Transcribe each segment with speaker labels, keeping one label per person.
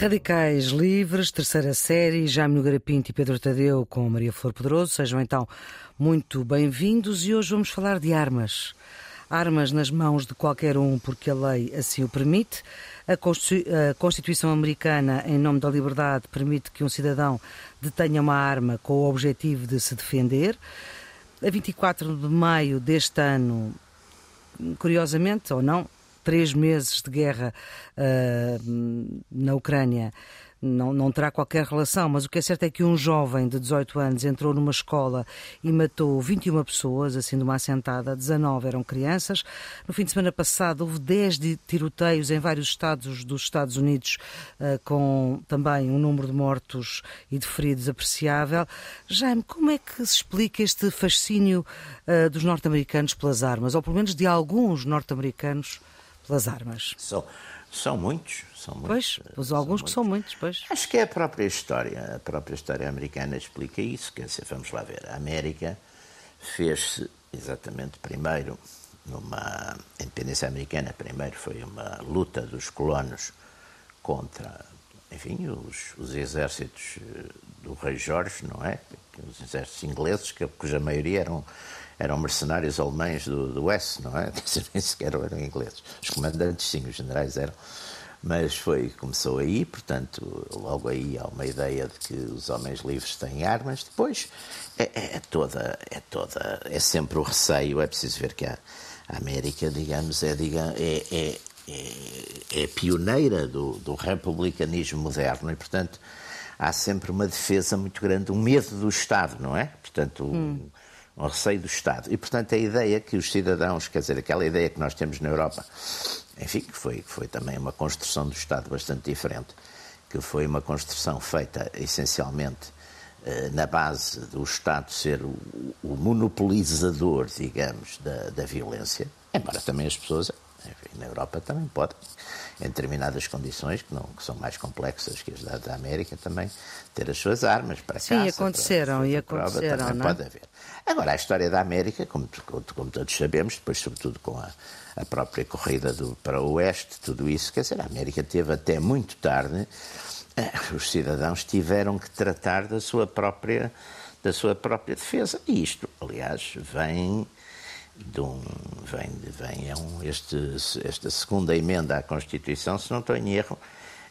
Speaker 1: Radicais Livres, terceira série, Jaime Nogueira Pinto e Pedro Tadeu com Maria Flor Poderoso. Sejam então muito bem-vindos e hoje vamos falar de armas. Armas nas mãos de qualquer um porque a lei assim o permite. A Constituição Americana, em nome da liberdade, permite que um cidadão detenha uma arma com o objetivo de se defender. A 24 de maio deste ano, curiosamente ou não, três meses de guerra uh, na Ucrânia não, não terá qualquer relação, mas o que é certo é que um jovem de 18 anos entrou numa escola e matou 21 pessoas, assim de uma assentada, 19 eram crianças. No fim de semana passado houve 10 tiroteios em vários estados dos Estados Unidos, uh, com também um número de mortos e de feridos apreciável. Jaime, como é que se explica este fascínio uh, dos norte-americanos pelas armas, ou pelo menos de alguns norte-americanos pelas armas?
Speaker 2: São, são muitos
Speaker 1: são muitos. Pois, pois alguns que são muitos, pois.
Speaker 2: Acho que é a própria história, a própria história americana explica isso. Quer dizer, vamos lá ver, a América fez-se exatamente primeiro numa independência americana, primeiro foi uma luta dos colonos contra, enfim, os, os exércitos eh, do rei Jorge, não é? Os exércitos ingleses, que, cuja maioria eram eram mercenários alemães do, do Oeste, não é? Nem sequer eram ingleses. Os comandantes, sim, os generais eram mas foi começou aí, portanto, logo aí há uma ideia de que os homens livres têm armas. Depois é, é, é toda, é toda, é sempre o receio. É preciso ver que a, a América, digamos, é, digamos, é, é, é, é pioneira do, do republicanismo moderno e, portanto, há sempre uma defesa muito grande, um medo do Estado, não é? Portanto, hum. Um, um receio do Estado. E, portanto, a ideia que os cidadãos, quer dizer, aquela ideia que nós temos na Europa enfim, que foi, que foi também uma construção do Estado bastante diferente, que foi uma construção feita essencialmente eh, na base do Estado ser o, o monopolizador, digamos, da, da, violência, embora também as pessoas, enfim, na Europa também podem, em determinadas condições, que, não, que são mais complexas que as da, da América, também ter as suas armas para
Speaker 1: Sim, caça, aconteceram, para, e aconteceram,
Speaker 2: prova, também
Speaker 1: não? É?
Speaker 2: pode haver. Agora, a história da América, como, como, todos sabemos, depois sobretudo com a a própria corrida do, para o oeste, tudo isso. Quer dizer, a América teve até muito tarde, eh, os cidadãos tiveram que tratar da sua própria, da sua própria defesa. E isto, aliás, vem de um, vem, vem é um, este, esta segunda emenda à Constituição, se não estou em erro,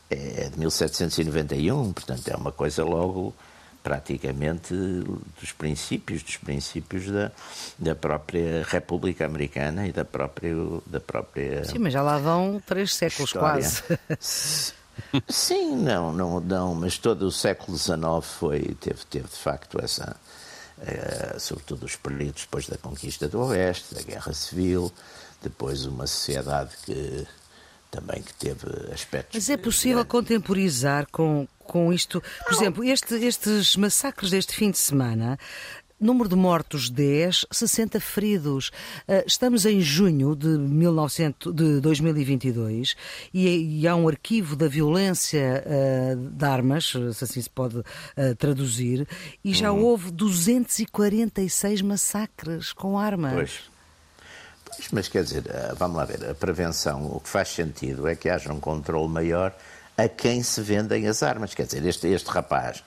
Speaker 2: é de 1791, portanto é uma coisa logo praticamente dos princípios, dos princípios da, da própria República Americana e da própria, da própria
Speaker 1: Sim, mas já lá vão três séculos
Speaker 2: história.
Speaker 1: quase.
Speaker 2: Sim, não, não, não, mas todo o século XIX foi, teve, teve de facto essa, uh, sobretudo os períodos depois da conquista do Oeste, da Guerra Civil, depois uma sociedade que também que teve aspectos.
Speaker 1: Mas é possível grandes. contemporizar com, com isto? Por Não. exemplo, este, estes massacres deste fim de semana Número de mortos 10, 60 feridos. Ah, estamos em junho de, 1900, de 2022 e, e há um arquivo da violência uh, de armas, se assim se pode uh, traduzir, e já hum. houve 246 massacres com armas.
Speaker 2: Pois. Pois, mas quer dizer, eh, vamos lá ver, a prevenção, o que faz sentido é que haja um controle maior a quem se vendem as armas. Quer dizer, este, este rapaz,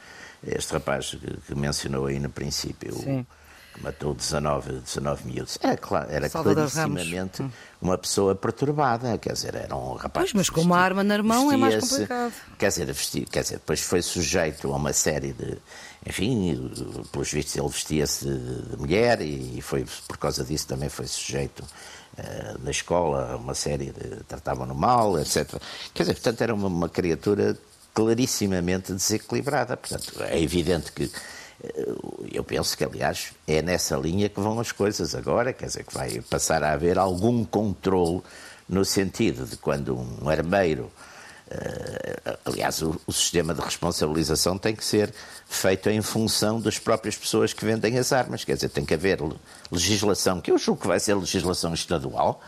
Speaker 2: este rapaz que, que mencionou aí no princípio, Sim. que matou 19, 19 miúdos, é, claro, era clarissimamente hum. uma pessoa perturbada. Quer dizer, era um rapaz.
Speaker 1: Pois, mas com uma arma na mão é mais complicado.
Speaker 2: Quer dizer, vestia, quer dizer, depois foi sujeito a uma série de enfim, pelos vistos ele vestia-se de mulher e foi por causa disso também foi sujeito uh, na escola a uma série de tratavam-no mal, etc. Quer dizer, portanto era uma, uma criatura clarissimamente desequilibrada. Portanto, é evidente que eh, eu penso que, aliás, é nessa linha que vão as coisas agora, quer dizer, que vai passar a haver algum controle no sentido de quando um armeiro aliás, o, o, sistema de responsabilização tem que ser feito em função das próprias pessoas que vendem as armas. Quer dizer, tem que haver legislação, que eu julgo que vai ser legislação estadual,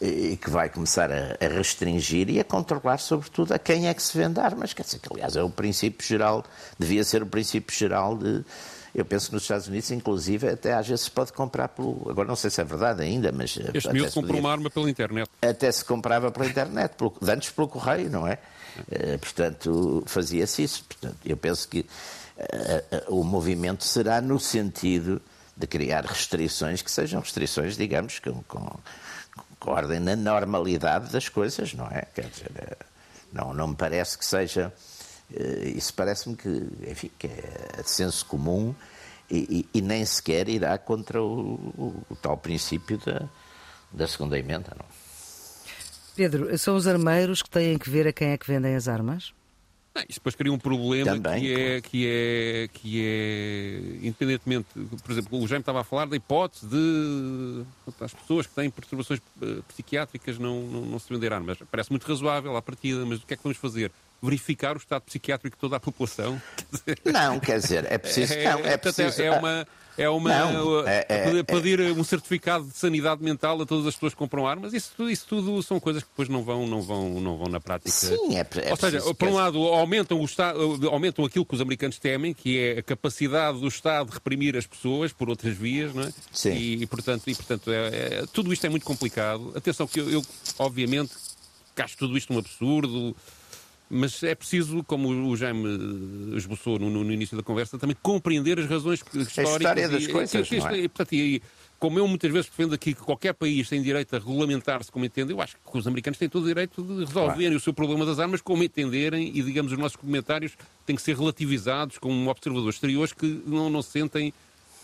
Speaker 2: e que vai começar a, a, restringir e a controlar, sobretudo, a quem é que se vende armas. Quer dizer, que, aliás, é o princípio geral, devia ser o princípio geral de, Eu penso que nos Estados Unidos, inclusive, até às vezes se pode comprar pelo. Agora não sei se é verdade ainda, mas.
Speaker 3: Este miúdo comprou podia... uma arma pela internet.
Speaker 2: Até se comprava pela internet, pelo... antes pelo correio, não é? Uh, portanto, fazia-se isso. Portanto, eu penso que uh, uh, o movimento será no sentido de criar restrições que sejam restrições, digamos, com, com, com ordem na normalidade das coisas, não é? Quer dizer, não, não me parece que seja eh, isso parece-me que, enfim, que é de senso comum e, e, e, nem sequer irá contra o, o, o, tal princípio da, da segunda emenda. Não?
Speaker 1: Pedro, são os armeiros que têm que ver a quem é que vendem as armas?
Speaker 3: Não, isso depois cria um problema Também, que, é, que, é, que é, independentemente, por exemplo, o Jaime estava a falar da hipótese de as pessoas que têm perturbações eh, psiquiátricas não, não, não se vender armas. Parece muito razoável à partida, mas o que é que vamos fazer? Verificar o estado psiquiátrico de toda a população?
Speaker 2: Não, quer dizer, é preciso. É, não, é, preciso,
Speaker 3: é uma. É uma. Não, é, é, pedir um certificado de sanidade mental a todas as pessoas que compram armas, isso, isso tudo são coisas que depois não vão, não vão, não vão na prática.
Speaker 2: Sim, é,
Speaker 3: é Ou seja, por um lado, aumentam, o estado, aumentam aquilo que os americanos temem, que é a capacidade do Estado de reprimir as pessoas por outras vias, não é?
Speaker 2: Sim.
Speaker 3: E, e portanto, e, portanto é, é, tudo isto é muito complicado. Atenção, que eu, eu obviamente, acho tudo isto um absurdo. Mas é preciso, como o Jaime esboçou no, no, início da conversa, também compreender as razões históricas. A
Speaker 2: história das e, coisas,
Speaker 3: que,
Speaker 2: que, é?
Speaker 3: e, portanto, e, como eu muitas vezes defendo aqui que qualquer país tem direito a regulamentar-se como entende, eu acho que os americanos têm todo o direito de resolverem claro. o seu problema das armas como entenderem e, digamos, os nossos comentários têm que ser relativizados como observadores exteriores que não, não sentem,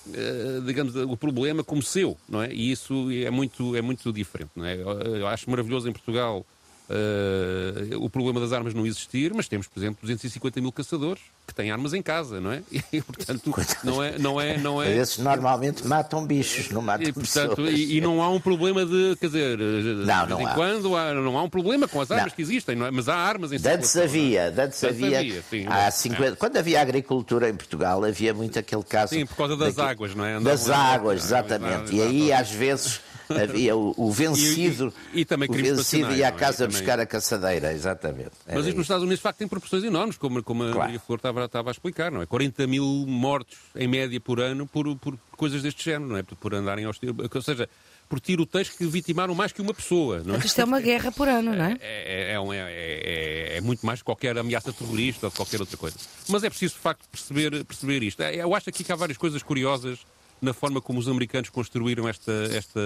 Speaker 3: uh, digamos, o problema como seu, não é? E isso é muito, é muito diferente, não é? Eu acho maravilhoso em Portugal Uh, o problema das armas não existir, mas temos, por exemplo, 250 mil caçadores que têm armas em casa, não é? E, portanto, não é, não é, não é.
Speaker 2: Esses normalmente matam bichos, não matam
Speaker 3: e, portanto, pessoas. E, e, não há um problema de, quer dizer, não, de vez em há. quando há, não há um problema com as armas não. que existem, não é? Mas há armas em
Speaker 2: Antes havia, antes havia, havia sim, há 50, é. quando havia agricultura em Portugal havia muito aquele caso.
Speaker 3: Sim, por causa das águas, não é?
Speaker 2: Andavam das águas, exatamente. E aí às vezes Havia o, o vencido.
Speaker 3: E, e, e também
Speaker 2: o vencido ia à é? casa buscar a caçadeira, exatamente.
Speaker 3: Era Mas isto nos Estados Unidos, de facto, tem proporções enormes, como, como claro. a Maria Flor estava, estava, a explicar, não é? 40 mil mortos em média por ano por, por coisas deste género, não é? Por, por andarem aos tiros. Ou seja, por tiroteios que vitimaram mais que uma pessoa. Não é?
Speaker 1: Isto é uma guerra por ano, não é?
Speaker 3: É, é, é, é, é muito mais que qualquer ameaça terrorista ou qualquer outra coisa. Mas é preciso, de facto, perceber, perceber isto. Eu acho aqui que há várias coisas curiosas na forma como os americanos construíram esta, esta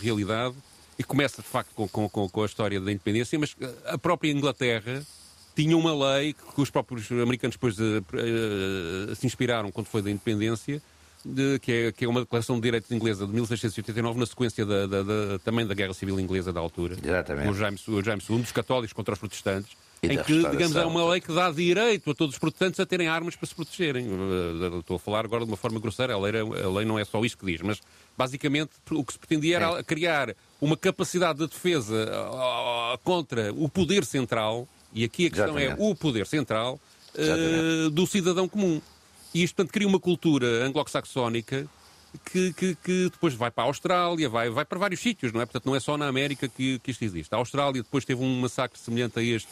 Speaker 3: realidade. E começa, de facto, com, com, com a história da independência, mas a própria Inglaterra tinha uma lei que os próprios americanos depois uh, se inspiraram quando foi da independência, de, que, é, que, é, uma declaração de direitos inglesa de 1689, na sequência da, da, da, também da Guerra Civil Inglesa da altura.
Speaker 2: Exatamente.
Speaker 3: O James, o James II, dos católicos contra os protestantes em que, digamos, é uma lei que dá direito a todos os protestantes a terem armas para se protegerem. Eh, estou a falar agora de uma forma grosseira, a lei, a lei não é só isso que diz, mas basicamente o que se pretendia era é. criar uma capacidade de defesa contra o poder central, e aqui a questão é é o poder central, uh, do cidadão comum. E isto, portanto, cria uma cultura anglo-saxónica que, que, que, depois vai para a Austrália, vai, vai para vários sítios, não é? Portanto, não é só na América que, que isto existe. A Austrália depois teve um massacre semelhante a este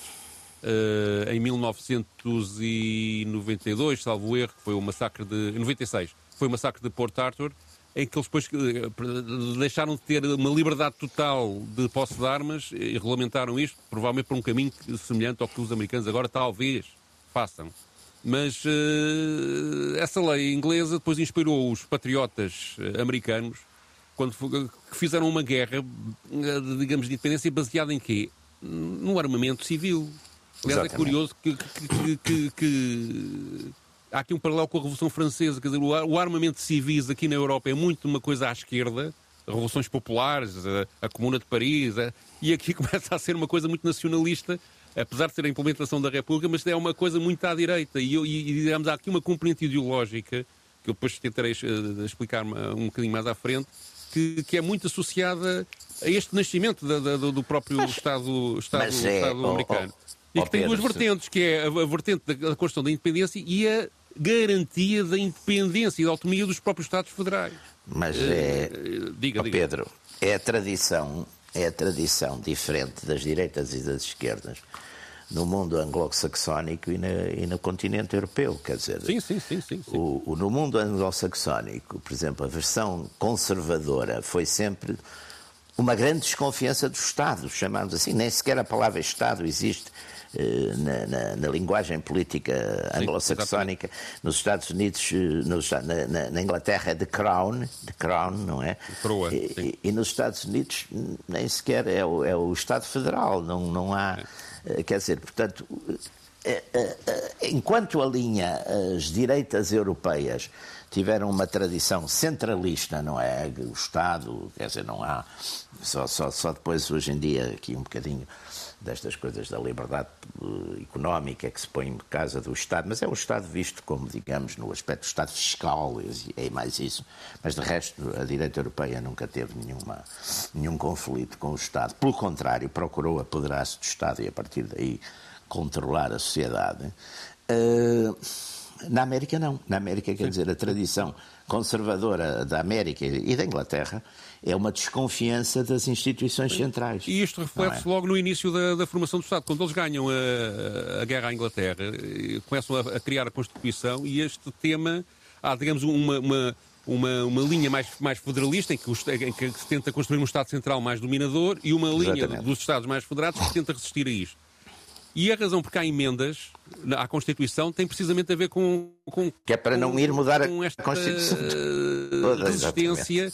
Speaker 3: uh, em 1992, salvo erro, que foi o massacre de. Em 96, foi o massacre de Port Arthur, em que eles depois uh, deixaram de ter uma liberdade total de posse de armas e regulamentaram isto, provavelmente por um caminho semelhante ao que os americanos agora talvez façam. Mas uh, essa lei inglesa depois inspirou os patriotas americanos quando que fizeram uma guerra, digamos, de independência baseada em quê? No armamento civil. Aliás, é curioso que, que, que, que, há aqui um paralelo com a Revolução Francesa. Quer dizer, o armamento de civis aqui na Europa é muito uma coisa à esquerda, revoluções populares, a, a Comuna de Paris, a, e aqui começa a ser uma coisa muito nacionalista, apesar de ser a implementação da República, mas é uma coisa muito à direita. E, e, e digamos, há aqui uma componente ideológica, que eu depois tentarei uh, explicar um bocadinho mais à frente, que, que é muito associada a este nascimento da, da, do próprio mas, Estado, Estado, é, Estado oh, americano. Oh, e que tem duas vertentes, que é a, vertente da, da Constituição da Independência e a garantia da independência e da autonomia dos próprios Estados Federais.
Speaker 2: Mas é. Uh, diga, oh, diga. Pedro, é a tradição, é a tradição diferente das direitas e das esquerdas. no mundo anglo-saxónico e, e, no continente europeu. Quer dizer,
Speaker 3: sim, sim, sim, sim, sim.
Speaker 2: O, o, no mundo anglo-saxónico, por exemplo, a versão conservadora foi sempre uma grande desconfiança do Estado, chamamos assim, nem sequer a palavra Estado existe eh, na, na, na, linguagem política anglo-saxónica. Nos Estados Unidos, eh, nos, na, na, Inglaterra é the crown, the crown, não é? E, e, nos Estados Unidos nem sequer é o, é o Estado Federal, não, não há. É. Quer dizer, portanto, enquanto alinha as direitas europeias tiveram uma tradição centralista, não é? O Estado, quer dizer, não há. Só, só, só depois, hoje em dia, aqui um bocadinho destas coisas da liberdade eh, económica que se põe em casa do Estado, mas é o Estado visto como, digamos, no aspecto do Estado fiscal, é mais isso. Mas de resto, a direita europeia nunca teve nenhuma, nenhum conflito com o Estado. Pelo contrário, procurou apoderar-se do Estado e a partir daí controlar a sociedade. Uh, na América, não. Na América, quer Sim. dizer, a tradição conservadora da América e da Inglaterra é uma desconfiança das instituições centrais.
Speaker 3: E isto reflete-se é? logo no início da, da, formação do Estado. Quando eles ganham a, a guerra à Inglaterra, eh, começam a, a, criar a Constituição e este tema, há, digamos, uma, uma uma, uma linha mais, mais federalista, em que, os, em que, se tenta construir um Estado central mais dominador, e uma linha dos Estados mais federados que tenta resistir a isto. E a razão por que há emendas à Constituição tem precisamente a ver com. com
Speaker 2: que é para não ir mudar a
Speaker 3: esta
Speaker 2: Constituição.
Speaker 3: Toda, resistência.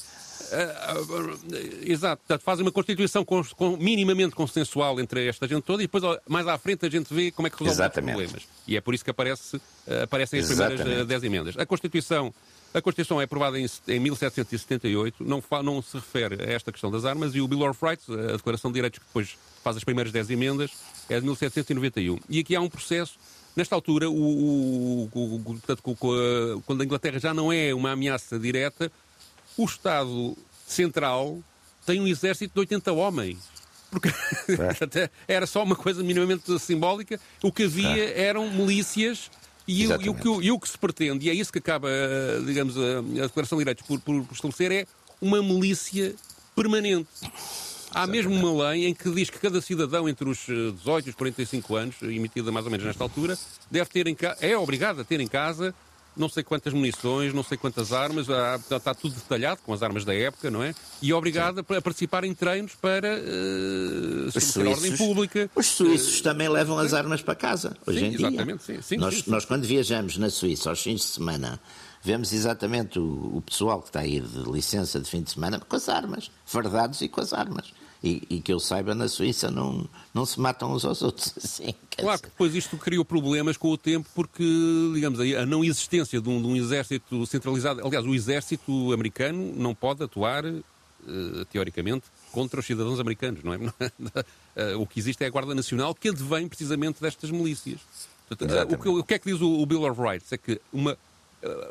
Speaker 3: Uh, uh, exato, portanto, fazem uma Constituição com, com, minimamente consensual entre esta gente toda e depois mais à frente a gente vê como é que resolve os problemas. E é por isso que aparece, uh, aparecem as primeiras uh, 10 emendas. A Constituição, a Constituição é aprovada em, em 1778, não, não se refere a esta questão das armas e o Bill of Rights, a Declaração de Direitos que depois faz as primeiras 10 emendas, é de 1791. E aqui há um processo. Nesta altura, o, o, o, portanto, quando a Inglaterra já não é uma ameaça direta, o Estado Central tem um exército de 80 homens. Porque é. era só uma coisa minimamente simbólica. O que havia é. eram milícias e, e, o que, e, o que, se pretende, e é isso que acaba, digamos, a, a Declaração de Direitos por, por, por estabelecer, é uma milícia permanente. Há mesmo uma lei em que diz que cada cidadão entre os 18 eh, e os 45 anos, emitida mais ou menos nesta altura, deve ter em é obrigado a ter em casa não sei quantas munições, não sei quantas armas, está tudo detalhado com as armas da época, não é? E obrigado a participar em treinos para uh, a ordem pública.
Speaker 2: Os suíços uh, também levam as armas para casa, hoje
Speaker 3: sim,
Speaker 2: em dia.
Speaker 3: Exatamente, sim. sim,
Speaker 2: nós, nós, quando viajamos na Suíça aos fins de semana, vemos exatamente o, o pessoal que está aí de licença de fim de semana com as armas, fardados e com as armas e, e, que eu saiba, na Suíça não, não se matam uns aos outros assim.
Speaker 3: Claro que depois isto criou problemas com o tempo, porque, digamos, a não existência de um, de um exército centralizado. Aliás, o exército americano não pode atuar, uh, teoricamente, contra os cidadãos americanos, não é? Eh, o que existe é a Guarda Nacional, que advém precisamente destas milícias. Portanto, uh, o, que, o, que, é que diz o, o Bill of Rights? É que uma,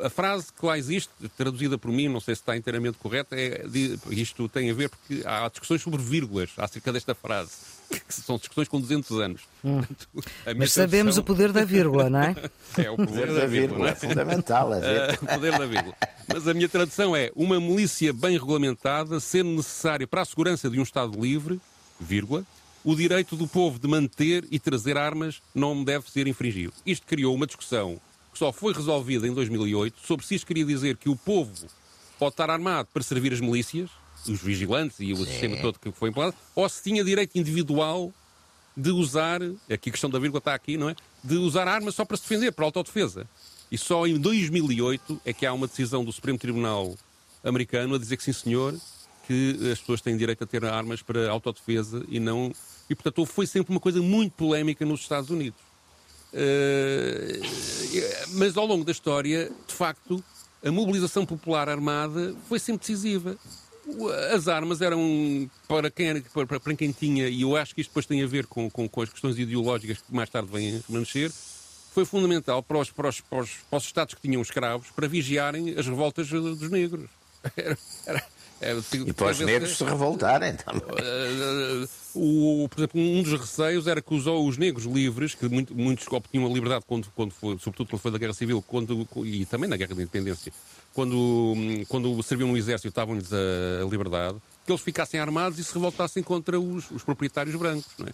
Speaker 3: a frase que lá existe, traduzida por mim, não sei se está inteiramente correta, é, isto tem a ver porque há discussões sobre vírgulas acerca desta frase. Que são discussões com 200 anos.
Speaker 1: Hum. Mas sabemos tradução... o poder da vírgula, não é?
Speaker 3: É o poder da, da vírgula.
Speaker 2: É fundamental.
Speaker 3: É o poder da vírgula. Mas a minha tradução é uma milícia bem regulamentada, sendo necessária para a segurança de um Estado livre, vírgula, o direito do povo de manter e trazer armas não deve ser infringido. Isto criou uma discussão que só foi resolvida em 2008 sobre se isto queria dizer que o povo pode estar armado para servir as milícias, os vigilantes e o Sim. sistema todo que foi implantado, ou se tinha direito individual de usar, aqui a questão da vírgula está aqui, não é? De usar armas só para se defender, para autodefesa. E só em 2008 é que há uma decisão do Supremo Tribunal americano a dizer que sim, senhor, que as pessoas têm direito a ter armas para autodefesa e não. E portanto foi sempre uma coisa muito polémica nos Estados Unidos. Uh, mas ao longo da história, de facto, a mobilização popular armada foi sempre decisiva. As armas eram para quem, era, para, para quem tinha, e eu acho que isto depois tem a ver com, com, com as questões ideológicas que mais tarde vêm a remanescer, foi fundamental para os, para, os, para, os, para os Estados que tinham escravos para vigiarem as revoltas dos negros. Era,
Speaker 2: era, e para os negros se revoltarem também.
Speaker 3: Uh, o, por exemplo, um dos receios era que os, os negros livres, que muito, muitos obtinham a liberdade, quando, quando foi, sobretudo quando foi da Guerra Civil quando, e também na Guerra da Independência, quando, quando serviam no exército estavam-lhes a, liberdade, que eles ficassem armados e se revoltassem contra os, os proprietários brancos. É?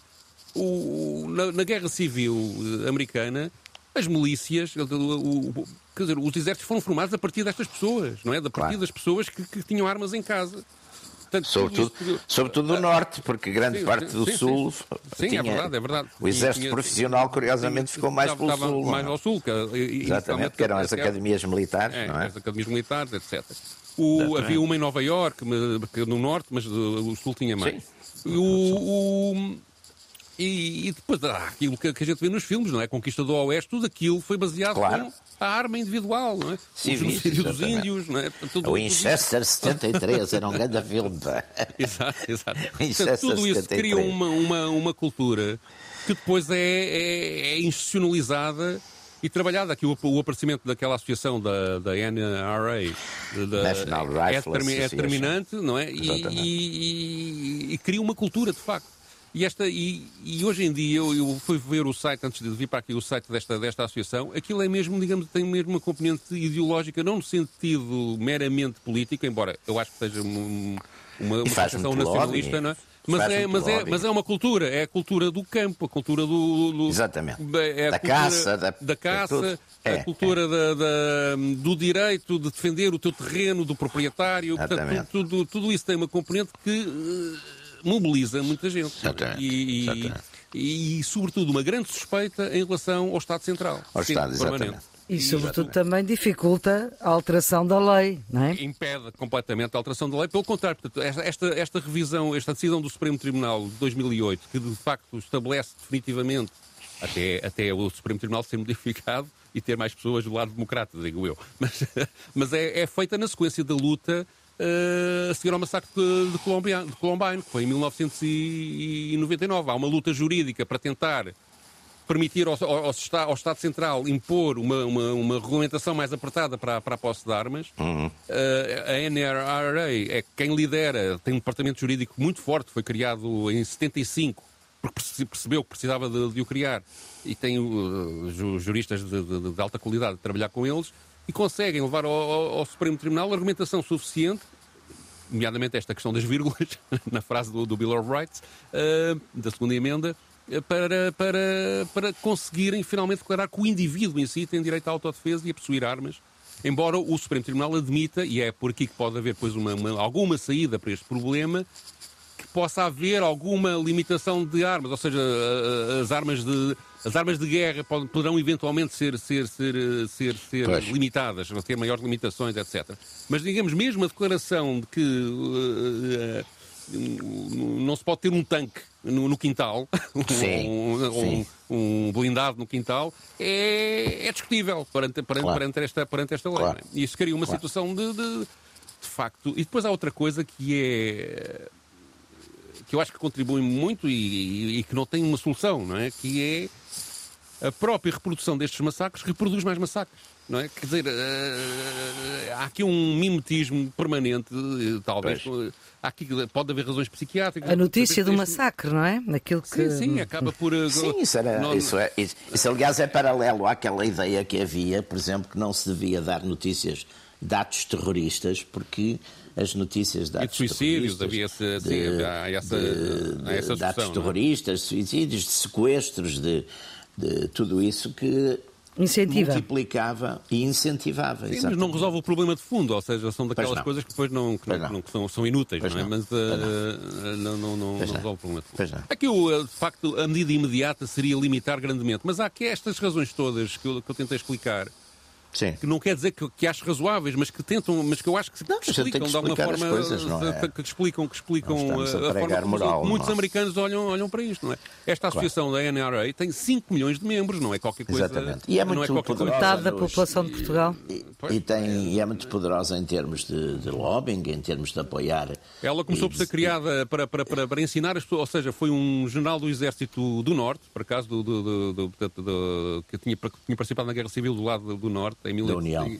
Speaker 3: o, na, na, Guerra Civil eh, Americana, as milícias, o, o, quer dizer, os exércitos foram formados a partir destas pessoas, não é? A partir claro. das pessoas que, que tinham armas em casa.
Speaker 2: Portanto, sobretudo, isto... sobretudo do norte, porque grande sim, parte do
Speaker 3: sim,
Speaker 2: sul.
Speaker 3: Sim, tinha... é verdade, é verdade.
Speaker 2: O exército tinha, profissional, curiosamente, ficou mais pelo sul.
Speaker 3: Mais ao sul, que,
Speaker 2: Exatamente, que eram as academias militares,
Speaker 3: é,
Speaker 2: não é?
Speaker 3: As academias militares, etc. O, havia uma em Nova Iorque, no norte, mas o sul tinha mais. O, o, e, e, depois há aquilo que, que, a gente vê nos filmes, não é? Conquista do Oeste, tudo aquilo foi baseado
Speaker 2: claro.
Speaker 3: com a arma individual, não é?
Speaker 2: Sim,
Speaker 3: o dos índios, não é?
Speaker 2: Tudo, o Winchester 73 era um grande filme.
Speaker 3: exato, exato. Portanto, tudo isso 73. cria uma, uma, uma cultura que depois é, é, é institucionalizada e trabalhada. Aqui o, o, aparecimento daquela associação da, da NRA da,
Speaker 2: National é,
Speaker 3: é determinante, não é? E, e, e, e, cria uma cultura, de facto. E, esta, e, e hoje em dia, eu, eu, fui ver o site, antes de vir para aqui, o site desta, desta associação, aquilo é mesmo, digamos, tem mesmo uma componente ideológica, não no sentido meramente político, embora eu acho que seja uma, uma, uma associação nacionalista, não é? Mas é, mas, é, mas é uma cultura, é a cultura do campo, a cultura do. do
Speaker 2: Exatamente.
Speaker 3: É
Speaker 2: da caça, da,
Speaker 3: da caça, é, a cultura é. Da, da, do direito de defender o teu terreno, do proprietário. Portanto, tudo, tudo isso tem uma componente que uh, mobiliza muita gente.
Speaker 2: Exatamente.
Speaker 3: E,
Speaker 2: exatamente.
Speaker 3: E, e, sobretudo, uma grande suspeita em relação ao Estado Central.
Speaker 2: Ao Estado, exatamente.
Speaker 1: E, sobretudo, também dificulta a alteração da lei, não é?
Speaker 3: Impede completamente a alteração da lei. Pelo contrário, portanto, esta, esta revisão, esta decisão do Supremo Tribunal de 2008, que de facto estabelece definitivamente, até, até o Supremo Tribunal ser modificado e ter mais pessoas do lado democrata, digo eu, mas, mas é, é feita na sequência da luta a seguir ao massacre de, de, Columbine, de Columbine, que foi em 1999. Há uma luta jurídica para tentar permitir ao, ao, ao, Estado, ao Estado, Central impor uma, uma, uma, regulamentação mais apertada para, para a posse de armas.
Speaker 2: Uhum. Uh,
Speaker 3: a NRA é quem lidera, tem um departamento jurídico muito forte, foi criado em 75, porque percebeu que precisava de, de o criar, e tem uh, juristas de, de, de, alta qualidade a trabalhar com eles, e conseguem levar ao, ao Supremo Tribunal argumentação suficiente nomeadamente esta questão das vírgulas, na frase do, do Bill of Rights, uh, da segunda emenda, para, para, para conseguirem finalmente declarar que o indivíduo em si tem direito à autodefesa e a possuir armas. Embora o Supremo Tribunal admita, e é por aqui que pode haver depois uma, uma, alguma saída para este problema, possa haver alguma limitação de armas, ou seja, as armas de, as armas de guerra poderão eventualmente ser, ser, ser, ser, ser limitadas, ter maiores limitações, etc. Mas, digamos, mesmo a declaração de que uh, uh, não se pode ter um tanque no, no quintal,
Speaker 2: sim,
Speaker 3: um,
Speaker 2: sim.
Speaker 3: Um, um, blindado no quintal, é, é discutível perante, perante, claro. perante, esta, perante esta lei. Claro. E isso cria uma claro. situação de, de, de facto. E depois há outra coisa que é que eu acho que contribui muito e, e, e, que não tem uma solução, não é? Que é a própria reprodução destes massacres reproduz mais massacres. Não é? Quer dizer, uh, há aqui um mimetismo permanente, eh, talvez. Pois aqui, pode haver razões psiquiátricas.
Speaker 1: A notícia do massacre, não é? Naquilo que...
Speaker 3: Sim, sim, acaba por. Eh,
Speaker 2: sim, isso, era, não... isso, é, isso, isso, aliás, é paralelo àquela ideia que havia, por exemplo, que não se devia dar notícias de atos terroristas, porque as notícias de atos
Speaker 3: e de suicídios, havia essa, de, sim, há essa,
Speaker 2: de,
Speaker 3: há essa
Speaker 2: de, de atos é? terroristas, suicídios, de sequestros, de, de tudo isso que
Speaker 1: Incentiva.
Speaker 2: multiplicava e incentivava.
Speaker 3: Sim, mas não resolve o problema de fundo, ou seja, são daquelas coisas que depois não, que não, não. que são, são inúteis, não é? mas uh, não, não, não, resolve o problema de fundo. Aqui, eh, de facto, a medida imediata seria limitar grandemente, mas há aqui estas razões todas que eu, que eu tentei explicar
Speaker 2: Sim.
Speaker 3: Que não quer dizer que, que acho razoáveis, mas que tentam, mas que eu acho que,
Speaker 2: não, que explicam que de alguma forma. Coisas, é?
Speaker 3: que, explicam, que explicam
Speaker 2: a, a,
Speaker 3: forma
Speaker 2: moral,
Speaker 3: muitos americanos olham, olham para isto, não é? Esta associação claro. da NRA tem 5 milhões de membros, não é qualquer coisa.
Speaker 2: Exatamente. E é muito
Speaker 3: é
Speaker 2: poderosa.
Speaker 1: Metade da população de Portugal.
Speaker 2: E, e, tem, e é muito poderosa em termos de, de lobbying, em termos de apoiar.
Speaker 3: Ela começou por ser criada para, para, para, para ensinar as pessoas, ou seja, foi um general do Exército do Norte, por acaso, do, do, do, do que tinha, tinha participado na Guerra Civil do lado do Norte, em 1800.